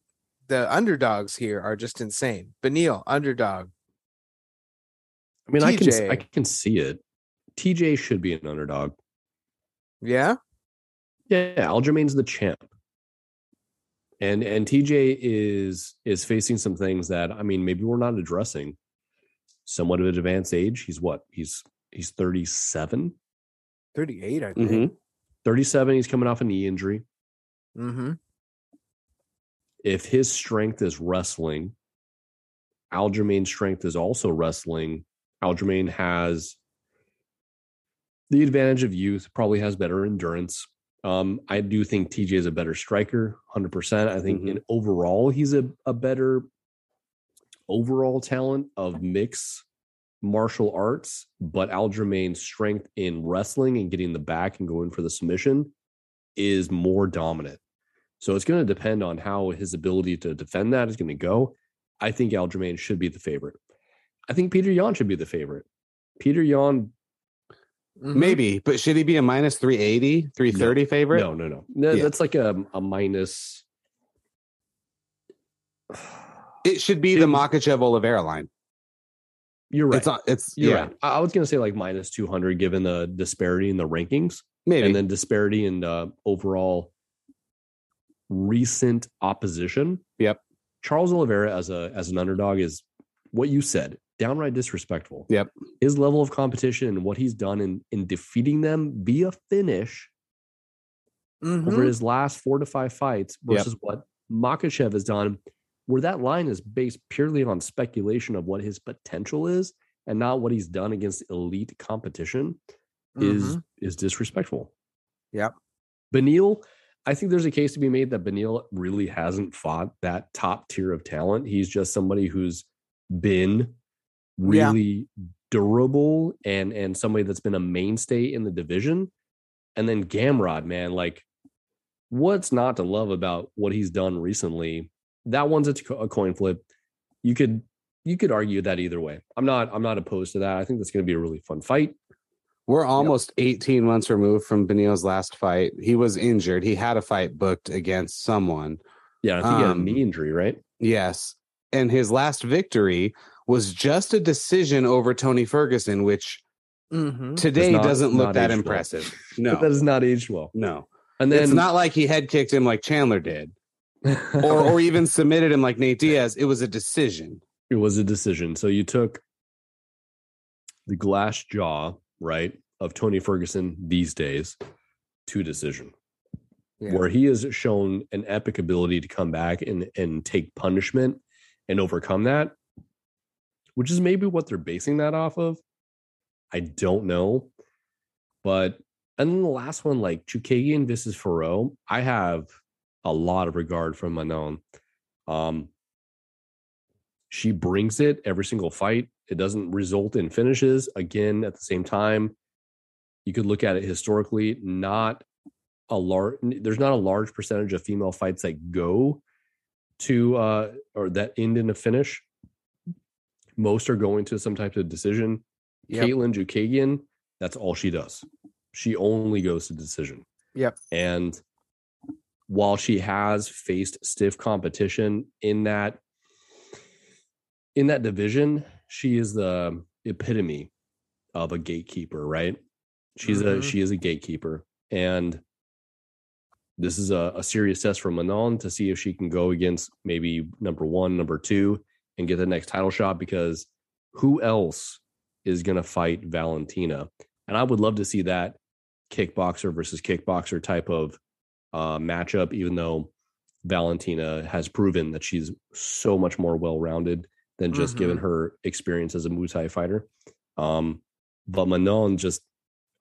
the underdogs here are just insane. Beneil, underdog. I mean, I can I can see it. TJ should be an underdog. Yeah. Yeah, Aljamain's the champ. And and TJ is is facing some things that I mean maybe we're not addressing. Somewhat of an advanced age. He's what? He's he's 37. 38, I think. 37, he's coming off a knee injury. Mm-hmm. if his strength is wrestling, Aljamain's strength is also wrestling. Aljamain has the advantage of youth, probably has better endurance. Um, I do think TJ is a better striker, 100%. I think Mhm. in overall, he's a, a better overall talent of mix martial arts, but Aljamain's strength in wrestling and getting the back and going for the submission is more dominant. So it's going to depend on how his ability to defend that is going to go. I think Aljamain should be the favorite. I think Peter Yan should be the favorite. Peter Yan, Mhm. Maybe, but should he be a minus 380, 330 favorite? no, no, no, no. Yeah. That's like a, a minus. It should be the Makhachev Oliveira line. You're right. It's on, it's You're yeah, right. I I was going to say like minus 200 given the disparity in the rankings maybe. and then disparity in uh, overall recent opposition. Yep. Charles Oliveira as a as an underdog is what you said, downright disrespectful. Yep. His level of competition and what he's done in in defeating them via finish Mhm. over his last four to five fights Mm-hmm. Yep. versus what Makhachev has done, where that line is based purely on speculation of what his potential is and not what he's done against elite competition is Mhm. is disrespectful. Yep. Beneil, I think there's a case to be made that Beneil really hasn't fought that top tier of talent. He's just somebody who's been Yeah. really durable and and somebody that's been a mainstay in the division. And then Gamrot, man, like what's not to love about what he's done recently? That one's a, coin flip. You could you could argue that either way. I'm not I'm not opposed to that. I think that's going to be a really fun fight. We're almost 18 months removed from Beneil's last fight. He was injured. He had a fight booked against someone. Yeah, I think he had a Um, knee injury, right? Yes. And his last victory was just a decision over Tony Ferguson, which Mhm. today not- doesn't look that aged well. impressive. (laughs) No. that is not aged well. No. And then it's not like he head kicked him like Chandler did (laughs) or or even submitted him like Nate Diaz. It was a decision. it was a decision. So you took the glass jaw, right, of Tony Ferguson these days to decision, Yeah. where he has shown an epic ability to come back and and take punishment and overcome that, which is maybe what they're basing that off of. I don't know, but and then the last one, like Chookagian versus Fiorot, I have a lot of regard for Manon. Um, she brings it every single fight. It doesn't result in finishes. Again, at the same time, you could look at it historically. Not a large. There's not a large percentage of female fights that go to uh, or that end in a finish. Most are going to some type of decision. Yep. Katlyn Chookagian, that's all she does. She only goes to decision. Yep. And while she has faced stiff competition in that in that division, she is the epitome of a gatekeeper, right? She's a Mhm. she is a gatekeeper. And this is a, a serious test for Manon to see if she can go against maybe number one, number two, and get the next title shot because who else is going to fight Valentina? And I would love to see that kickboxer versus kickboxer type of uh, matchup, even though Valentina has proven that she's so much more well rounded than just given her experience as a Muay Thai fighter. Um, but Manon just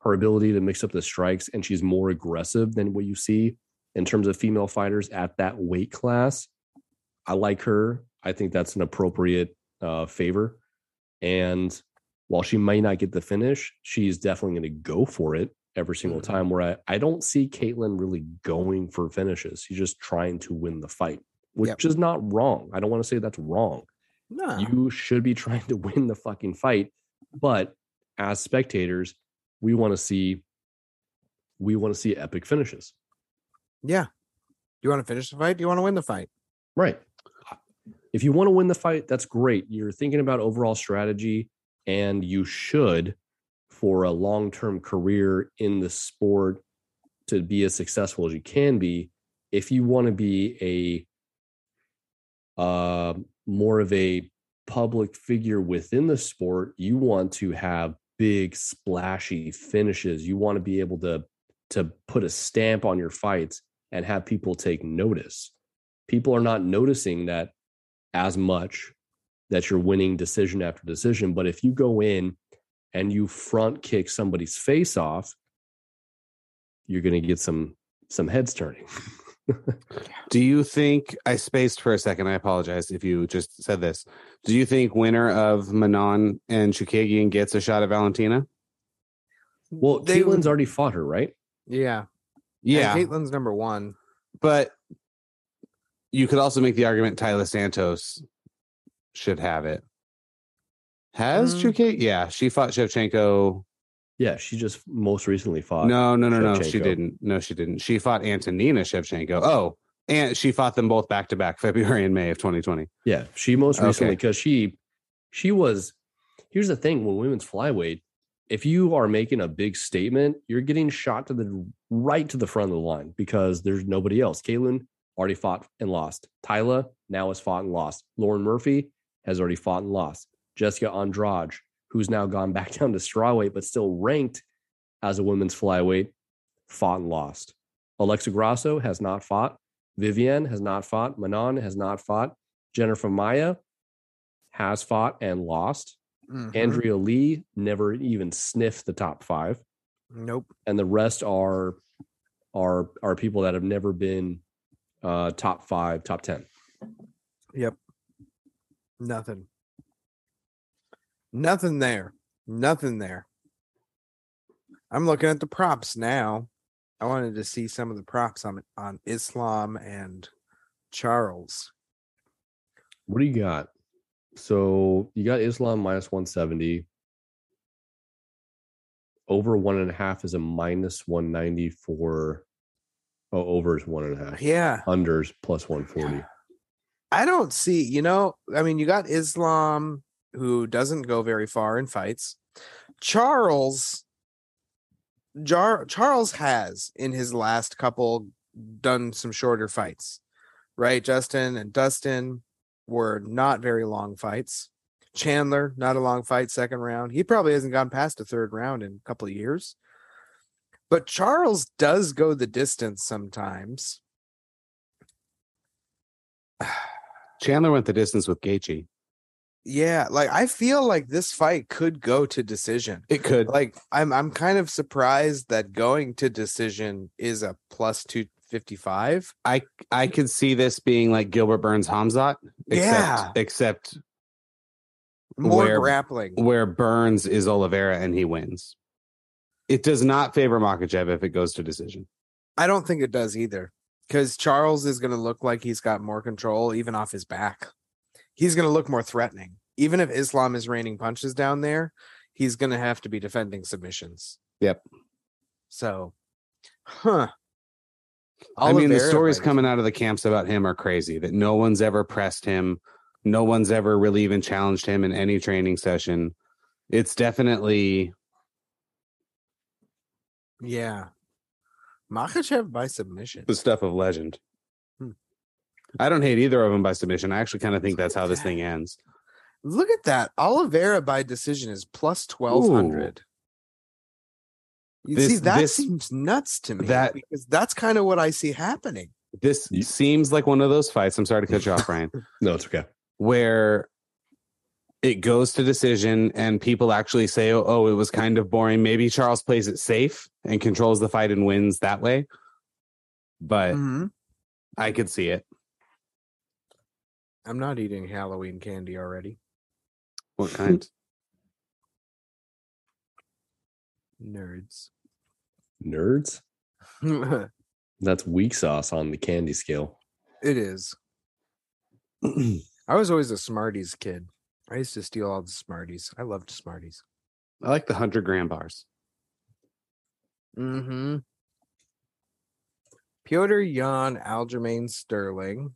her ability to mix up the strikes and she's more aggressive than what you see in terms of female fighters at that weight class. I like her. I think that's an appropriate uh, favor. And while she might not get the finish, she's definitely going to go for it every single Mhm. time. Where I, I don't see Caitlin really going for finishes. She's just trying to win the fight, which Yep. is not wrong. I don't want to say that's wrong. No. You should be (laughs) trying to win the fucking fight. But as spectators, we want to see we want to see epic finishes. yeah. Do you want to finish the fight? Do you want to win the fight? Right. If you want to win the fight, that's great. You're thinking about overall strategy, and you should, for a long term career in the sport, to be as successful as you can be. If you want to be a uh, more of a public figure within the sport, you want to have big, splashy finishes. You want to be able to to put a stamp on your fights and have people take notice people are not noticing that as much that you're winning decision after decision. But if you go in and you front kick somebody's face off, you're going to get some some heads turning. (laughs) Do you think I spaced for a second? I apologize if you just said this. Do you think winner of Manon and Chookagian gets a shot at Valentina? well, They- Caitlin's already fought her, right? Yeah. Yeah, And Caitlin's number one. but you could also make the argument Taila Santos should have it. Has Mm. Yeah, she fought Shevchenko. Yeah, she just most recently fought. No, no, no, no. She didn't. No, she didn't. She fought Antonina Shevchenko. Oh, and she fought them both back to back, February and May of 2020. Yeah, she most recently because she she was. Here's the thing: with women's flyweight, if you are making a big statement, you're getting shot to the right to the front of the line because there's nobody else. Kaylin already fought and lost. Taila now has fought and lost. Lauren Murphy has already fought and lost. Jessica Andrade, who's now gone (laughs) back down to strawweight but still ranked as a women's flyweight, fought and lost. Alexa Grasso has not fought. Vivienne has not fought. Manon has not fought. Jennifer Maia has fought and lost. Mhm. Andrea Lee never even sniffed the top five, Nope. and the rest are are are people that have never been uh, top five, top ten. Yep. Nothing. Nothing there. Nothing there. I'm looking at the props now. I wanted to see some of the props on on Islam and Charles. What do you got? So you got Islam minus one seventy. Over one and a half is a minus one ninety for. Oh, over is one and a half. Yeah. Unders plus one forty. I don't see, you know, I mean, you got Islam who doesn't go very far in fights. Charles Jar- Charles has in his last couple done some shorter fights. Right? Justin and Dustin were not very long fights. Chandler, not a long fight, second round. He probably hasn't gone past a third round in a couple of years. But Charles does go the distance sometimes. (sighs) Chandler went the distance with Gaethje. Yeah, like I feel like this fight could go to decision. It could. Like I'm I'm kind of surprised that going to decision is a plus 255. I I could see this being like Gilbert Burns Khamzat, except Yeah. except More Where- grappling. where Burns is Oliveira and he wins. It does not favor Makhachev if it goes to decision. I don't think it does either. Cuz Charles is going to look like he's got more control even off his back. He's going to look more threatening. Even if Islam is raining punches down there, he's going to have to be defending submissions. Yep. So, huh. I mean, the Oliveira stories coming out of the camps about him are crazy. That no one's ever pressed him, no one's ever really even challenged him in any training session. It's definitely Yeah. Makhachev by submission. the stuff of legend. Hmm. I don't hate either of them by submission. I actually kind of think that's how this thing ends. Look at that. Oliveira by decision is plus 1200. You see, that this- seems nuts to me that- because that's kind of what I see happening. This Ye- seems like one of those fights. I'm sorry to cut you off, Ryan. (laughs) No, it's okay. where it goes to decision and people actually say, oh, oh, it was kind of boring. Maybe Charles plays it safe and controls the fight and wins that way. But Mhm. I could see it. I'm not eating Halloween candy already. What (laughs) kind? Nerds. Nerds. (laughs) That's weak sauce on the candy scale. It is. (clears throat) I was always a Smarties kid. I used to steal all the Smarties. I loved Smarties. I like the 100 gram bars. Mm-hmm. Piotr Yan Aljamain Sterling.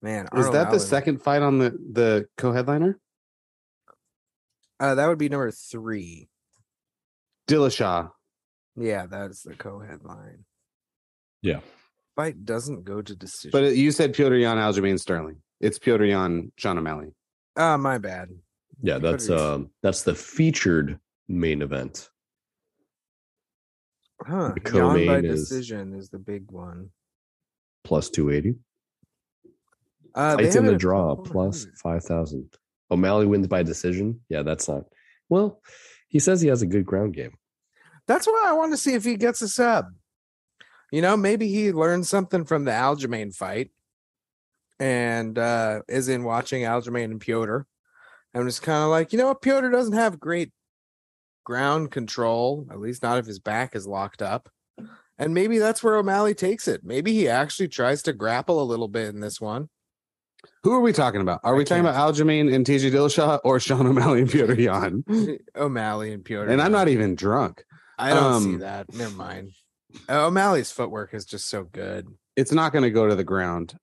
Man, Is Arnold that the Allen- second fight on the, the co headliner? Uh, that would be number three. Dillashaw. Yeah, that's the co-headline. Yeah. Fight doesn't go to decision. But you said Piotr Yan Aljamain Sterling. It's Piotr Yan Sean O'Malley. ah, my bad. Yeah, that's What is- um that's the featured main event. Huh. The Yawn by co-main is- decision is the big one. plus 280. Uh, Fights in the draw plus 5,000. O'Malley wins by decision. Yeah, that's not. Well, he says he has a good ground game. That's why I want to see if he gets a sub. You know, maybe he learned something from the Aljamain fight and uh is in watching Aljamain and Piotr. I'm just kind of like, you know what? Piotr doesn't have great ground control, at least not if his back is locked up. And maybe that's where O'Malley takes it. Maybe he actually tries to grapple a little bit in this one. Who are we talking about? Are I we talking can't. about Aljamain and TJ Dillashaw or Sean O'Malley and Piotr Yan? (laughs) O'Malley and Piotr. And I'm not even drunk. I don't see um, that. Never mind. Uh, O'Malley's footwork is just so good. It's not going to go to the ground.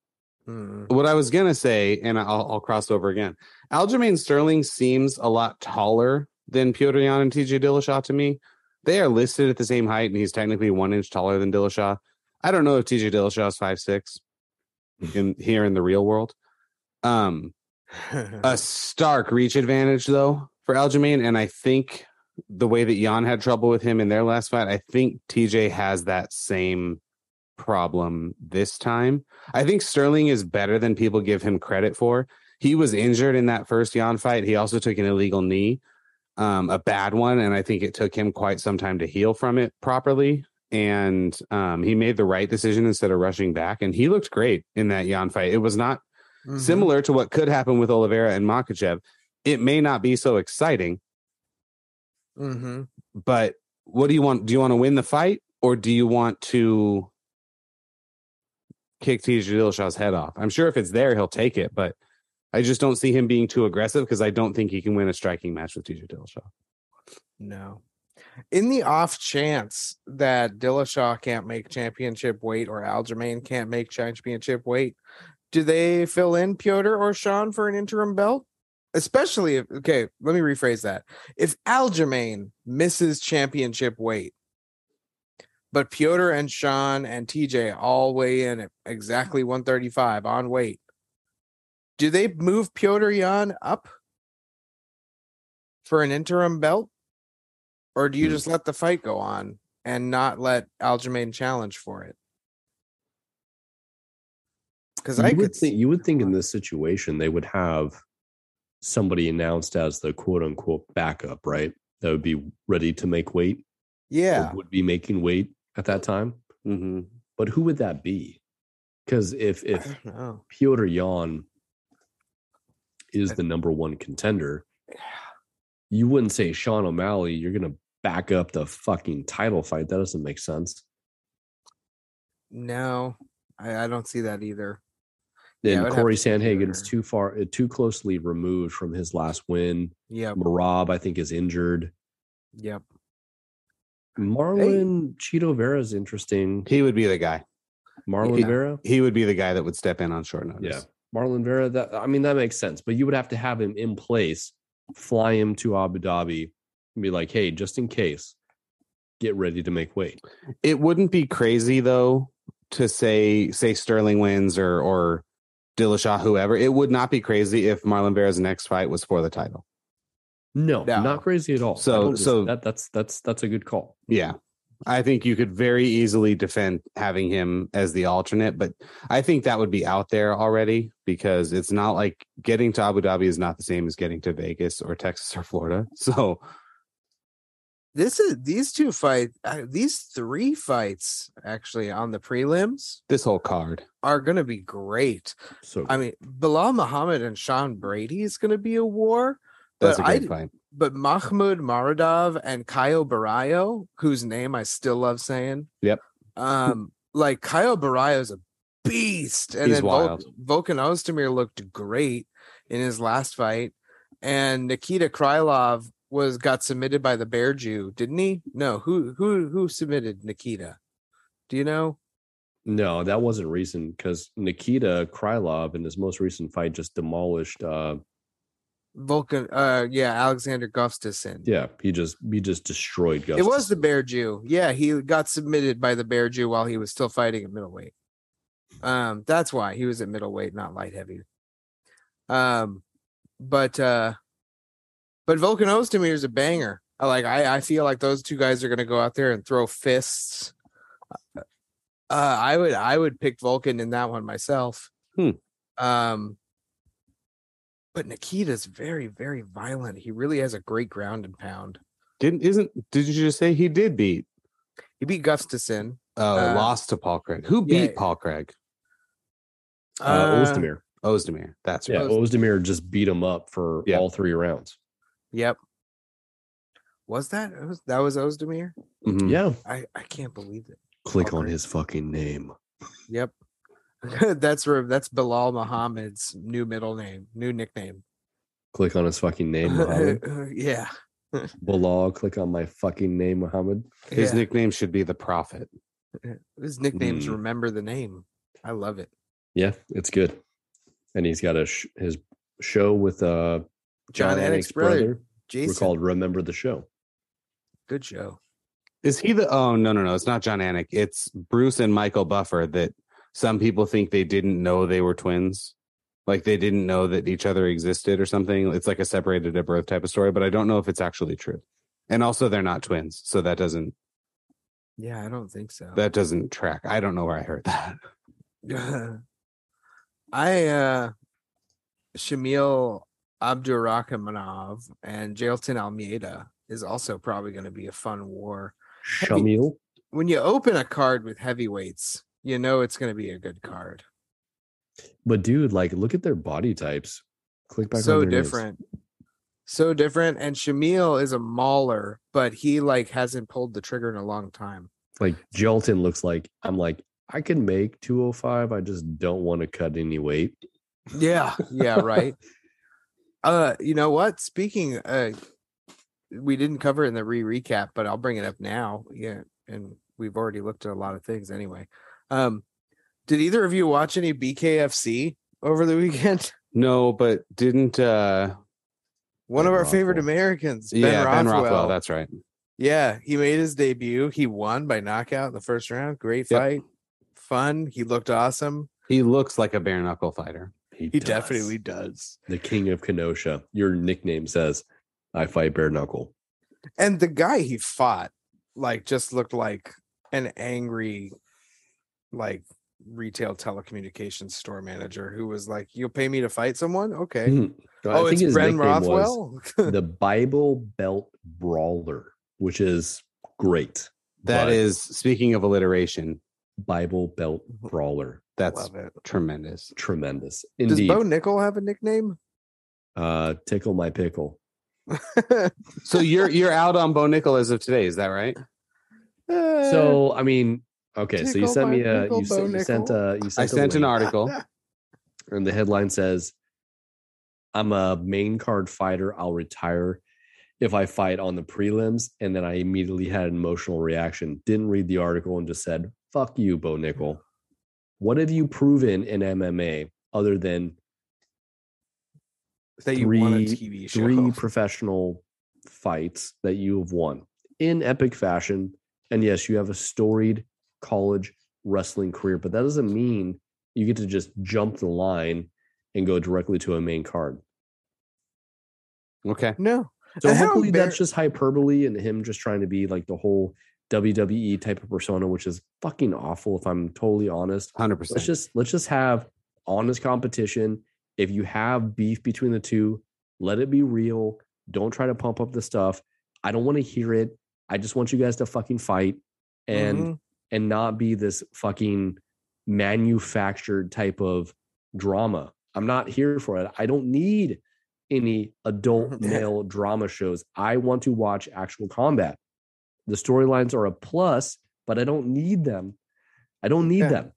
Mm. What I was going to say, and I'll, I'll cross over again. Aljamain Sterling seems a lot taller than Piotr Yan and TJ Dillashaw to me. They are listed at the same height, and he's technically one inch taller than Dillashaw. I don't know if TJ Dillashaw is five six in here in the real world. Um, (laughs) a stark reach advantage though for Aljamain, and I think the way that Yan had trouble with him in their last fight, I think TJ has that same problem this time. I think Sterling is better than people give him credit for. He was injured in that first Yan fight. He also took an illegal knee, um, a bad one, and I think it took him quite some time to heal from it properly. And um, he made the right decision instead of rushing back, and he looked great in that Yan fight. It was not Mhm. similar to what could happen with Oliveira and Makhachev. It may not be so exciting, Mhm. but what do you want? Do you want to win the fight or do you want to kick TJ Dillashaw's head off? I'm sure if it's there, he'll take it, but I just don't see him being too aggressive because I don't think he can win a striking match with TJ Dillashaw. No. In the off chance that Dillashaw can't make championship weight or Aljamain can't make championship weight, do they fill in Piotr or Sean for an interim belt? Especially if okay, let me rephrase that. If Aljamain misses championship weight, but Piotr and Sean and TJ all weigh in at exactly 135 on weight, do they move Piotr Yan up for an interim belt? Or do you just let the fight go on and not let Aljamain challenge for it? Because I would think you would think in this situation they would have somebody announced as the quote unquote backup, right? That would be ready to make weight. yeah. would be making weight at that time. Mm-hmm. But who would that be? Because if if. Piotr Yan is the number one contender, you wouldn't say Sean O'Malley. You're gonna back up the fucking title fight. That doesn't make sense. No, I, I don't see that either. Yeah, it Then would have Corey to be Sandhagen's Piotr. too far, uh, too closely removed from his last win. Yeah, Merab, I think, is injured. Yep. Marlon Chito Vera is interesting. He would be the guy. Marlon Yeah. Vera, He would be the guy that would step in on short notice. yeah, Marlon Vera. That I mean, that makes sense. But you would have to have him in place, fly him to Abu Dhabi, and be like, "Hey, just in case, get ready to make weight." It wouldn't be crazy though to say say Sterling wins or or Dillashaw, whoever. It would not be crazy if Marlon Vera's next fight was for the title. No, No. not crazy at all. I So- don't so- that that's that's that's a good call. Yeah. I think you could very easily defend having him as the alternate, but I think that would be out there already because it's not like getting to Abu Dhabi is not the same as getting to Vegas or Texas or Florida. (laughs) So This is these two fights, uh, these three fights actually on the prelims this whole card, are going to be great. So I mean, Belal Muhammad and Sean Brady is going to be a war. that's But a I great fight. but Makhmud Muradov and Caio Borralho, whose name I still love saying. Yep. Um, like Caio Borralho is a beast, and He's then wild. Volkan Ozdemir looked great in his last fight, and Nikita Krylov was got submitted by the Bear Jew, didn't he? No, who who who submitted Nikita? Do you know? no, that wasn't recent because Nikita Krylov in his most recent fight just demolished. uh Volkan, uh, yeah, Alexander Gustafsson. Yeah, he just he just destroyed. It was the Bear Jew. Yeah, he got submitted by the Bear Jew while he was still fighting at middleweight. Um, that's why he was at middleweight, not light heavy. Um, but uh, but Volkan Ozdemir is a banger. I like I, I feel like those two guys are gonna go out there and throw fists. Uh, I would I would pick Volkan in that one myself. Hmm. Um, but Nikita's very very violent. He really has a great ground and pound. Didn't isn't did you just say he did beat? He beat Gustafsson. Oh, Uh, lost to Paul Craig. Who yeah. beat Paul Craig? Uh, Ozdemir. Ozdemir. That's Yeah, right. Ozdemir just beat him up for Yeah. all three rounds. Yep. Was that it was- that was Ozdemir? Mhm. Yeah. I I can't believe it. Click Oh, on his fucking name. Yep. (laughs) that's where that's Belal Muhammad's new middle name, new nickname. Click on his fucking name, Muhammad. (laughs) yeah. (laughs) Belal, click on my fucking name, Muhammad. His yeah. nickname should be the Prophet. His nicknames Hmm. remember the name. I love it. Yeah, it's good. And he's got a sh- his show with uh Jon Anik's brother, Jason. We're called Remember the Show. Good show. Is he the? Oh no, no, no! It's not Jon Anik. It's Bruce and Michael Buffer. That some people think they didn't know they were twins, like they didn't know that each other existed or something. It's like a separated at birth type of story, but I don't know if it's actually true. And also, they're not twins, so that doesn't Yeah, I don't think so. that doesn't track. I don't know where I heard that. (laughs) I uh Shamil Abdurakhimov and Jailton Almeida is also probably going to be a fun war. Shamil. When you open a card with heavyweights, you know it's going to be a good card. But dude, like look at their body types. Click back so on their names. different. So different. And Shamil is a mauler, but he like hasn't pulled the trigger in a long time. Like Jailton looks like I'm like, I can make 205. I just don't want to cut any weight. Yeah. Yeah, right. (laughs) uh, you know what? Speaking uh we didn't cover in the re-recap, but I'll bring it up now. Yeah, and we've already looked at a lot of things anyway. Um did either of you watch any BKFC over the weekend? (laughs) No, but didn't uh One Ben of our favorite Americans, Ben yeah, Ben Rothwell. That's right. Yeah, he made his debut. He won by knockout in the first round. Great Yep. fight. Fun. He looked awesome. He looks like a bare knuckle fighter. He does. definitely does. the king of Kenosha. Your nickname says I fight bare knuckle. And the guy he fought, like, just looked like an angry, like, retail telecommunications store manager who was like, "You'll pay me to fight someone? Okay." Mhm. oh, it's Ben nickname was Rothwell. the Bible Belt Brawler, which is great. That is speaking of alliteration, Bible Belt Brawler. That's Love it. tremendous. Tremendous. Does Bo Nickal have a nickname? uh, tickle my pickle. (laughs) So you're you're out on Bo Nickal as of today, is that right? So I mean, okay, so you sent me a pickle, you, Bo sent, you sent a you sent, I a sent an article. (laughs) and the headline says, "I'm a main card fighter. I'll retire if I fight on the prelims." And then I immediately had an emotional reaction. Didn't read the article and just said, "Fuck you, Bo Nickal. What have you proven in MMA other than that you won a three- TV (laughs) show. three professional fights that you have won in epic fashion. And yes, you have a storied college wrestling career, but that doesn't mean you get to just jump the line and go directly to a main card. Okay. no. So hopefully embar- that's just hyperbole and him just trying to be like the whole WWE type of persona, which is fucking awful if I'm totally honest. hundred percent. Let's just let's just have honest competition. If you have beef between the two, let it be real. Don't try to pump up the stuff. I don't want to hear it. I just want you guys to fucking fight and Mhm. and not be this fucking manufactured type of drama. I'm not here for it. I don't need any adult (laughs) male drama shows. I want to watch actual combat. The storylines are a plus, but I don't need them. I don't need Yeah. them.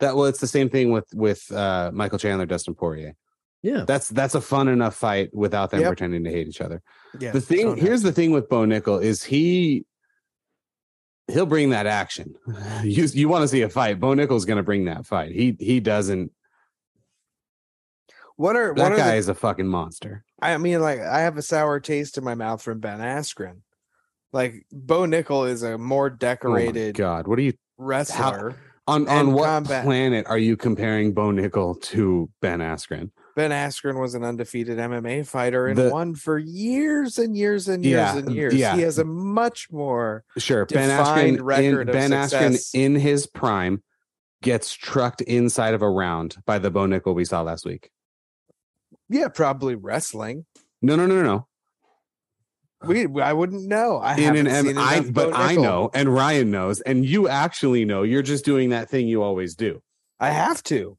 That well, it's the same thing with with uh, Michael Chandler, Dustin Poirier. Yeah. That's that's a fun enough fight without them Yep. pretending to hate each other. yeah. the thing don't here's the thing with Bo Nickal is he he'll bring that action. (laughs) You you want to see a fight? Bo Nickal's going to bring that fight. He he doesn't. What are That what are guy the, is a fucking monster. I mean, like I have a sour taste in my mouth from Ben Askren. Like Bo Nickal is a more Oh decorated God, what are you wrestler. on on what combat. planet are you comparing Bo Nickal to Ben Askren? Ben Askren was an undefeated MMA fighter and The- won for years and years and years Yeah, and um, years. yeah. He has a much more Sure, Ben Askren. record In, ben Askren in his prime gets trucked inside of a round by the Bo Nickal we saw last week. yeah, probably wrestling. No, no, no, no, no. We I wouldn't know. I in haven't an seen M- I, but I Nickal. know, and Ryan knows, and you actually know. You're just doing that thing you always do. I have to.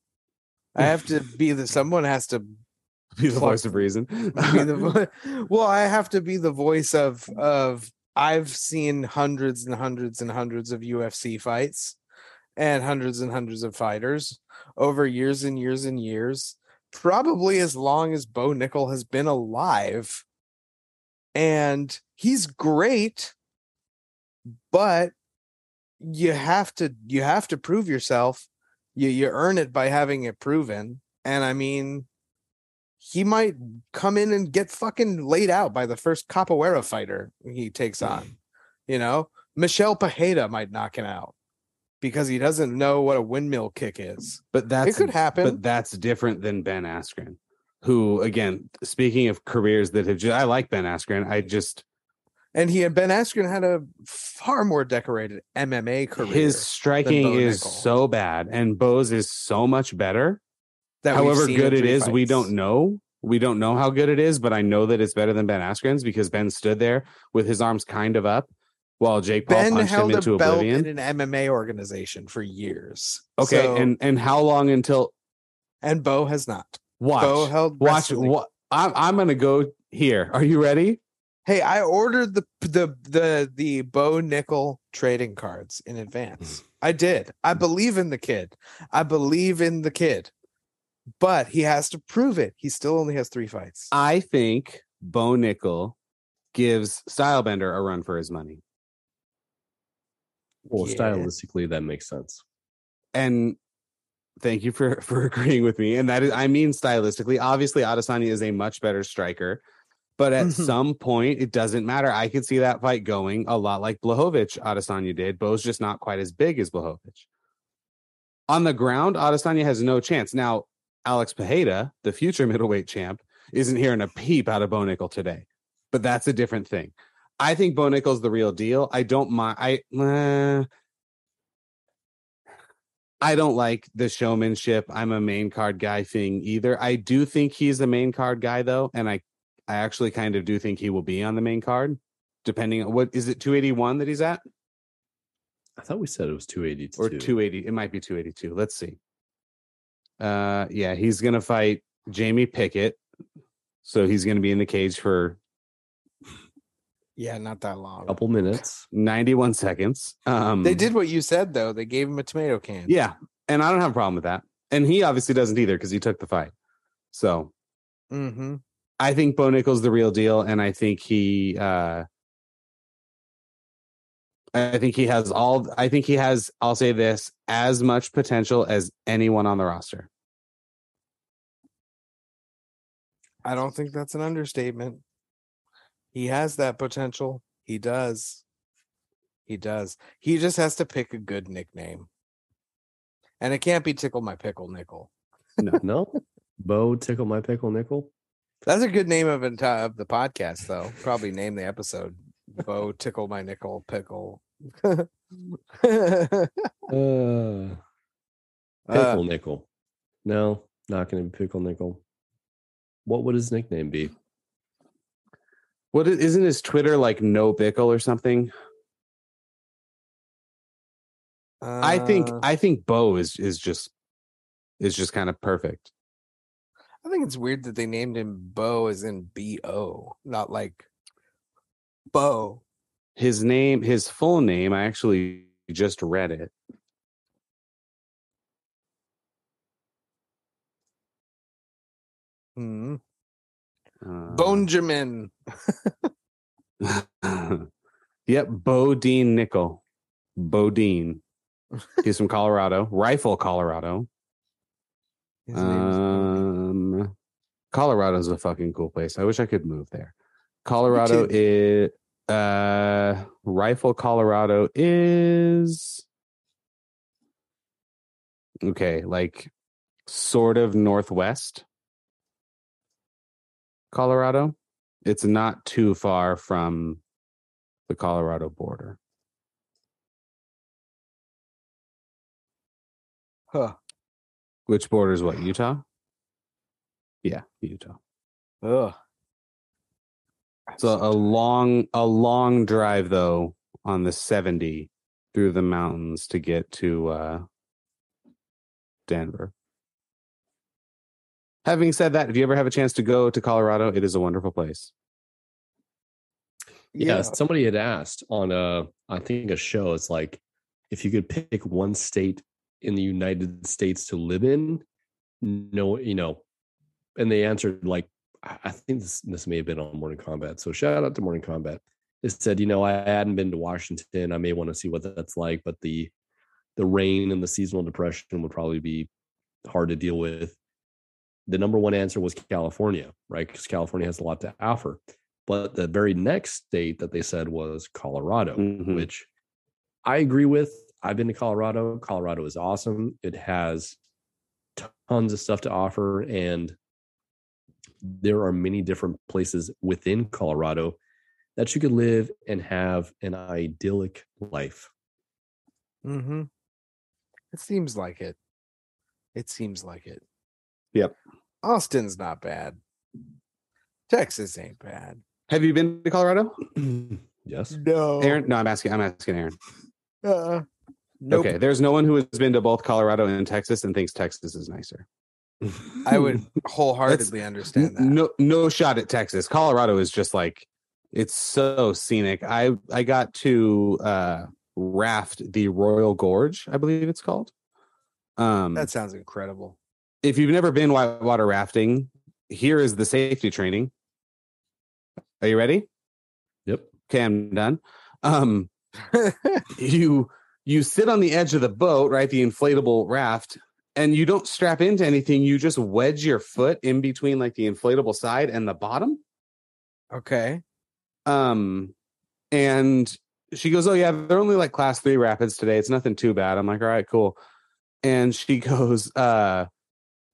I have to be the someone has to (laughs) Be the voice of reason. be the (laughs) well i have to be the voice of of i've seen hundreds and hundreds and hundreds of ufc fights and hundreds and hundreds of fighters over years and years and years probably as long as bo nickal has been alive and he's great but you have to you have to prove yourself you you earn it by having it proven and i mean he might come in and get fucking laid out by the first capoeira fighter he takes on. Mm. You know, Michel Pereira might knock him out because he doesn't know what a windmill kick is. but that it could happen. But that's different than Ben Askren, who, again, speaking of careers that have, just, I like Ben Askren. I just and he and Ben Askren had a far more decorated MMA career. his striking is Nickal. so bad, and Bo's is so much better. that However good it is, we don't know. We don't know how good it is, but I know that it's better than Ben Askren's because Ben stood there with his arms kind of up while Jake Paul Ben punched him into oblivion. in an MMA organization for years. Okay, So- and and how long until and Bo has not. Watch Bo held watch wrestling. I'm I'm gonna go here. Are you ready? Hey, I ordered the the the the Bo Nickal trading cards in advance. Hmm. I did. I believe in the kid. I believe in the kid. But he has to prove it. He still only has three fights. I think Bo Nickal gives Stylebender a run for his money. Well, Yeah. stylistically, that makes sense. And thank you for (laughs) for agreeing with me. And that is I mean stylistically. Obviously, Adesanya is a much better striker. But at Mhm. some point, it doesn't matter. I could see that fight going a lot like Blachowicz Adesanya did. Bo's just not quite as big as Blachowicz. On the ground, Adesanya has no chance. Now, Alex Pereira, the future (laughs) middleweight champ, isn't hearing a peep out of Bo Nickal today. But that's a different thing. I think Bo Nickal's the real deal. I don't mind. I uh, I don't like the showmanship. I'm a main card guy thing either. I do think he's the main card guy though, and I I actually kind of do think he will be on the main card, depending on what is it 281 that he's at I thought we said it was 282. or 280. It might be 282. Let's see. Uh, yeah, he's gonna fight Jamie Pickett, so he's gonna be in the cage for Yeah, not that long. couple minutes. 91 seconds. Um, They did what you said though. They gave him a tomato can. yeah, and I don't have a problem with that, and he obviously doesn't either because he took the fight. So Mm-hmm. I think Bo Nickal's the real deal, and I think he uh I think he has all I think he has, I'll say this, as much potential as anyone on the roster. I don't think that's an understatement. He has that potential. He does. He does. He just has to pick a good nickname. And it can't be Tickle My Pickle Nickel. No, (laughs) no. Bo tickle my pickle nickel. That's a good name of, enti- of the podcast, though. Probably name the episode Bo Tickle My Nickel Pickle. (laughs) Uh, pickle nickel. No, not going to be pickle nickel. What would his nickname be? What isn't his Twitter like no bickle or something? I think Uh, I think Bo is is just is just kind of perfect. I think it's weird that they named him Bo as in B O, not like Bo. His name, his full name, I actually just read it. Hmm. Uh, Bonjamin. (laughs) yep, Bodine Nickal. Bodine. He's from Colorado, Rifle, Colorado. His name is Um, Colorado's a fucking cool place. I wish I could move there. Colorado is uh Rifle, Colorado is okay, like sort of northwest. Colorado. It's not too far from the Colorado border. Huh. Which borders what? Utah? Yeah, Utah. Ugh. So a long a long drive though on the 70 through the mountains to get to uh Denver. Having said that, if you ever have a chance to go to Colorado, it is a wonderful place. Yeah, somebody had asked on a, I think a show. It's like if you could pick one state in the United States to live in, no, you know, and they answered like, I I think this this may have been on Morning Combat. So shout out to Morning Combat. It said, you know, I hadn't been to Washington. I may want to see what that's like, but the the rain and the seasonal depression would probably be hard to deal with. The number one answer was California, right? Because California has a lot to offer. But the very next state that they said was Colorado, Mhm. which I agree with. I've been to Colorado. Colorado is awesome. It has tons of stuff to offer, and there are many different places within Colorado that you could live and have an idyllic life. Mm-hmm. It seems like it. It seems like it. Yep. Austin's not bad. Texas ain't bad. Have you been to Colorado? (clears throat) yes. No. Aaron? No, I'm asking I'm asking Aaron. Uh, nope. Okay, there's no one who has been to both Colorado and Texas and thinks Texas is nicer. I would wholeheartedly understand that. No, no shot at Texas. Colorado is just like it's so scenic. I I got to uh raft the Royal Gorge, I believe it's called. Um, That sounds incredible. If you've never been whitewater rafting, here is the safety training. Are you ready? Yep. Okay, I'm done. Um, (laughs) you you sit on the edge of the boat, right? The inflatable raft, and you don't strap into anything. You just wedge your foot in between like the inflatable side and the bottom. okay. Um, and she goes, "Oh yeah, they're only like class three rapids today. It's nothing too bad." I'm like, "All right, cool." And she (laughs) goes, uh,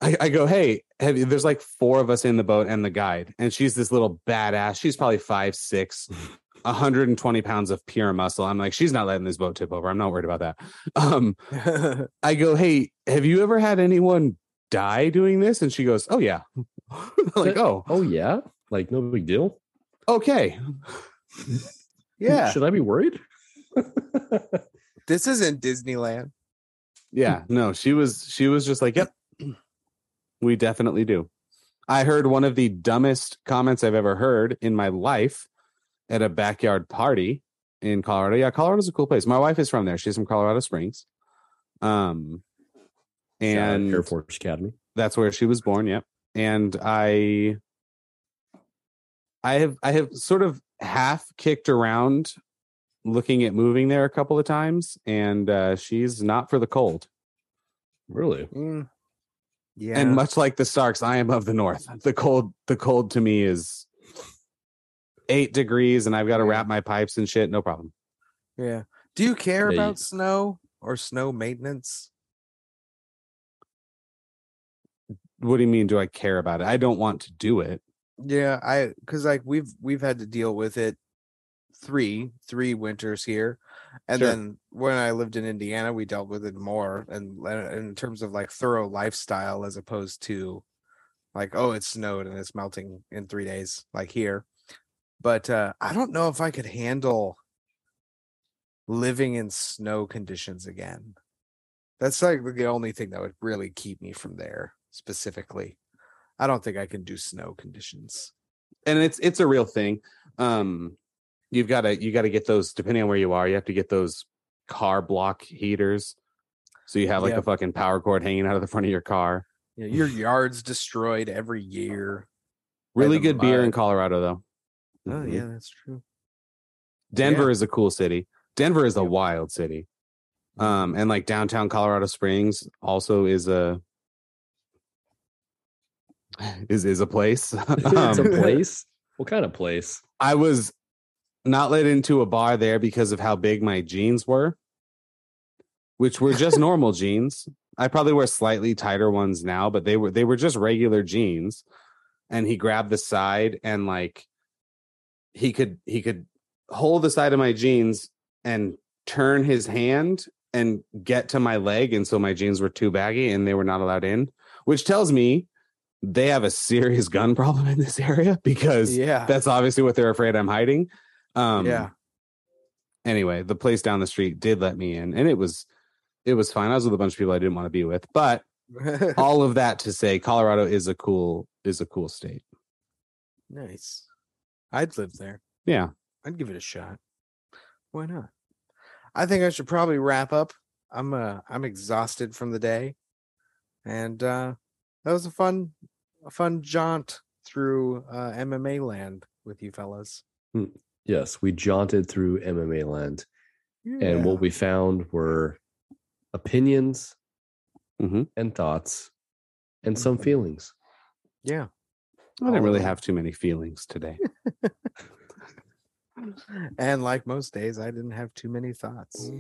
I, I go, "Hey, have you, there's like four of us in the boat and the guide, and she's this little badass. She's probably five six, (laughs) 120 pounds of pure muscle. I'm like, she's not letting this boat tip over. I'm not worried about that. Um, (laughs) I go, "Hey, have you ever had anyone die doing this?" And she goes, "Oh yeah." (laughs) like, oh, Oh yeah, like no big deal. okay. yeah. Should I be worried? This isn't Disneyland. Yeah, no, she was she was just like, "Yep, we definitely do." I heard one of the dumbest comments I've ever heard in my life at a backyard party in Colorado. Yeah, Colorado's a cool place. My wife is from there. She's from Colorado Springs. Um and Air Force Academy. that's where she was born, yep. And I I have I have sort of half kicked around looking at moving there a couple of times and uh she's not for the cold. Really? Mm. Yeah. And much like the Starks, I am of the north. The cold, the cold to me is eight degrees, and I've got to Yeah. wrap my pipes and shit. No problem. yeah. Do you care Yeah, you- about snow or snow maintenance? What do you mean? Do I care about it? I don't want to do it. Yeah, I because like we've we've had to deal with it three three winters here, and Sure. then when I lived in Indiana, we dealt with it more, and uh, in terms of like thorough lifestyle as opposed to like oh it snowed and it's melting in three days like here. But uh I don't know if I could handle living in snow conditions again. That's like the only thing that would really keep me from there specifically. I don't think I can do snow conditions. And it's it's a real thing. Um, you've got to you got to get those. Depending on where you are, you have to get those car block heaters. So you have like Yeah. a fucking power cord hanging out of the front of your car. You know, your yard's destroyed every year. Really the good beer in. Colorado, though. Oh Mhm. yeah, that's true. Denver Yeah. is a cool city. Denver is a Yep. wild city. Um, and like downtown Colorado Springs also is a (sighs) is is a place. (laughs) it's a Um, place. What kind of place? I was not let into a bar there because of how big my jeans were, which were just (laughs) normal jeans. I probably wear slightly tighter ones now, but they were they were just regular jeans. and he grabbed the side and like he could he could hold the side of my jeans and turn his hand and get to my leg and so my jeans were too baggy and they were not allowed in which tells me they have a serious gun (laughs) problem in this area because Yeah. that's obviously what they're afraid I'm hiding. Um, yeah. Anyway, the place down the street did let me in, and it was it was fine. I was with a bunch of people I didn't want to be with, but (laughs) all of that to say, Colorado is a cool is a cool state. nice. I'd live there. Yeah, I'd give it a shot. Why not? I think I should probably wrap up. I'm uh I'm exhausted from the day. And uh that was a fun a fun jaunt through uh MMA land with you fellas. Yes, we jaunted through MMA land, and what we found were opinions Mhm. and thoughts and some Mhm. feelings. yeah. I All didn't really have too many feelings today. (laughs) And like most days I didn't have too many thoughts.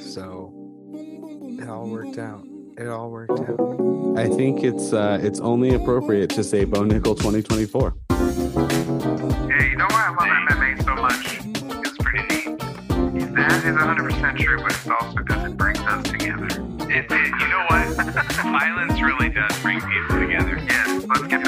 so it all worked out. It all worked out. I think it's uh it's only appropriate to say Bo Nickal 2024. Hey, you know why I love MMA so much? It's pretty neat. That is 100% true, but it's also because it brings us together. It, it, you know what? (laughs) Violence really does bring people together. Yes, let's get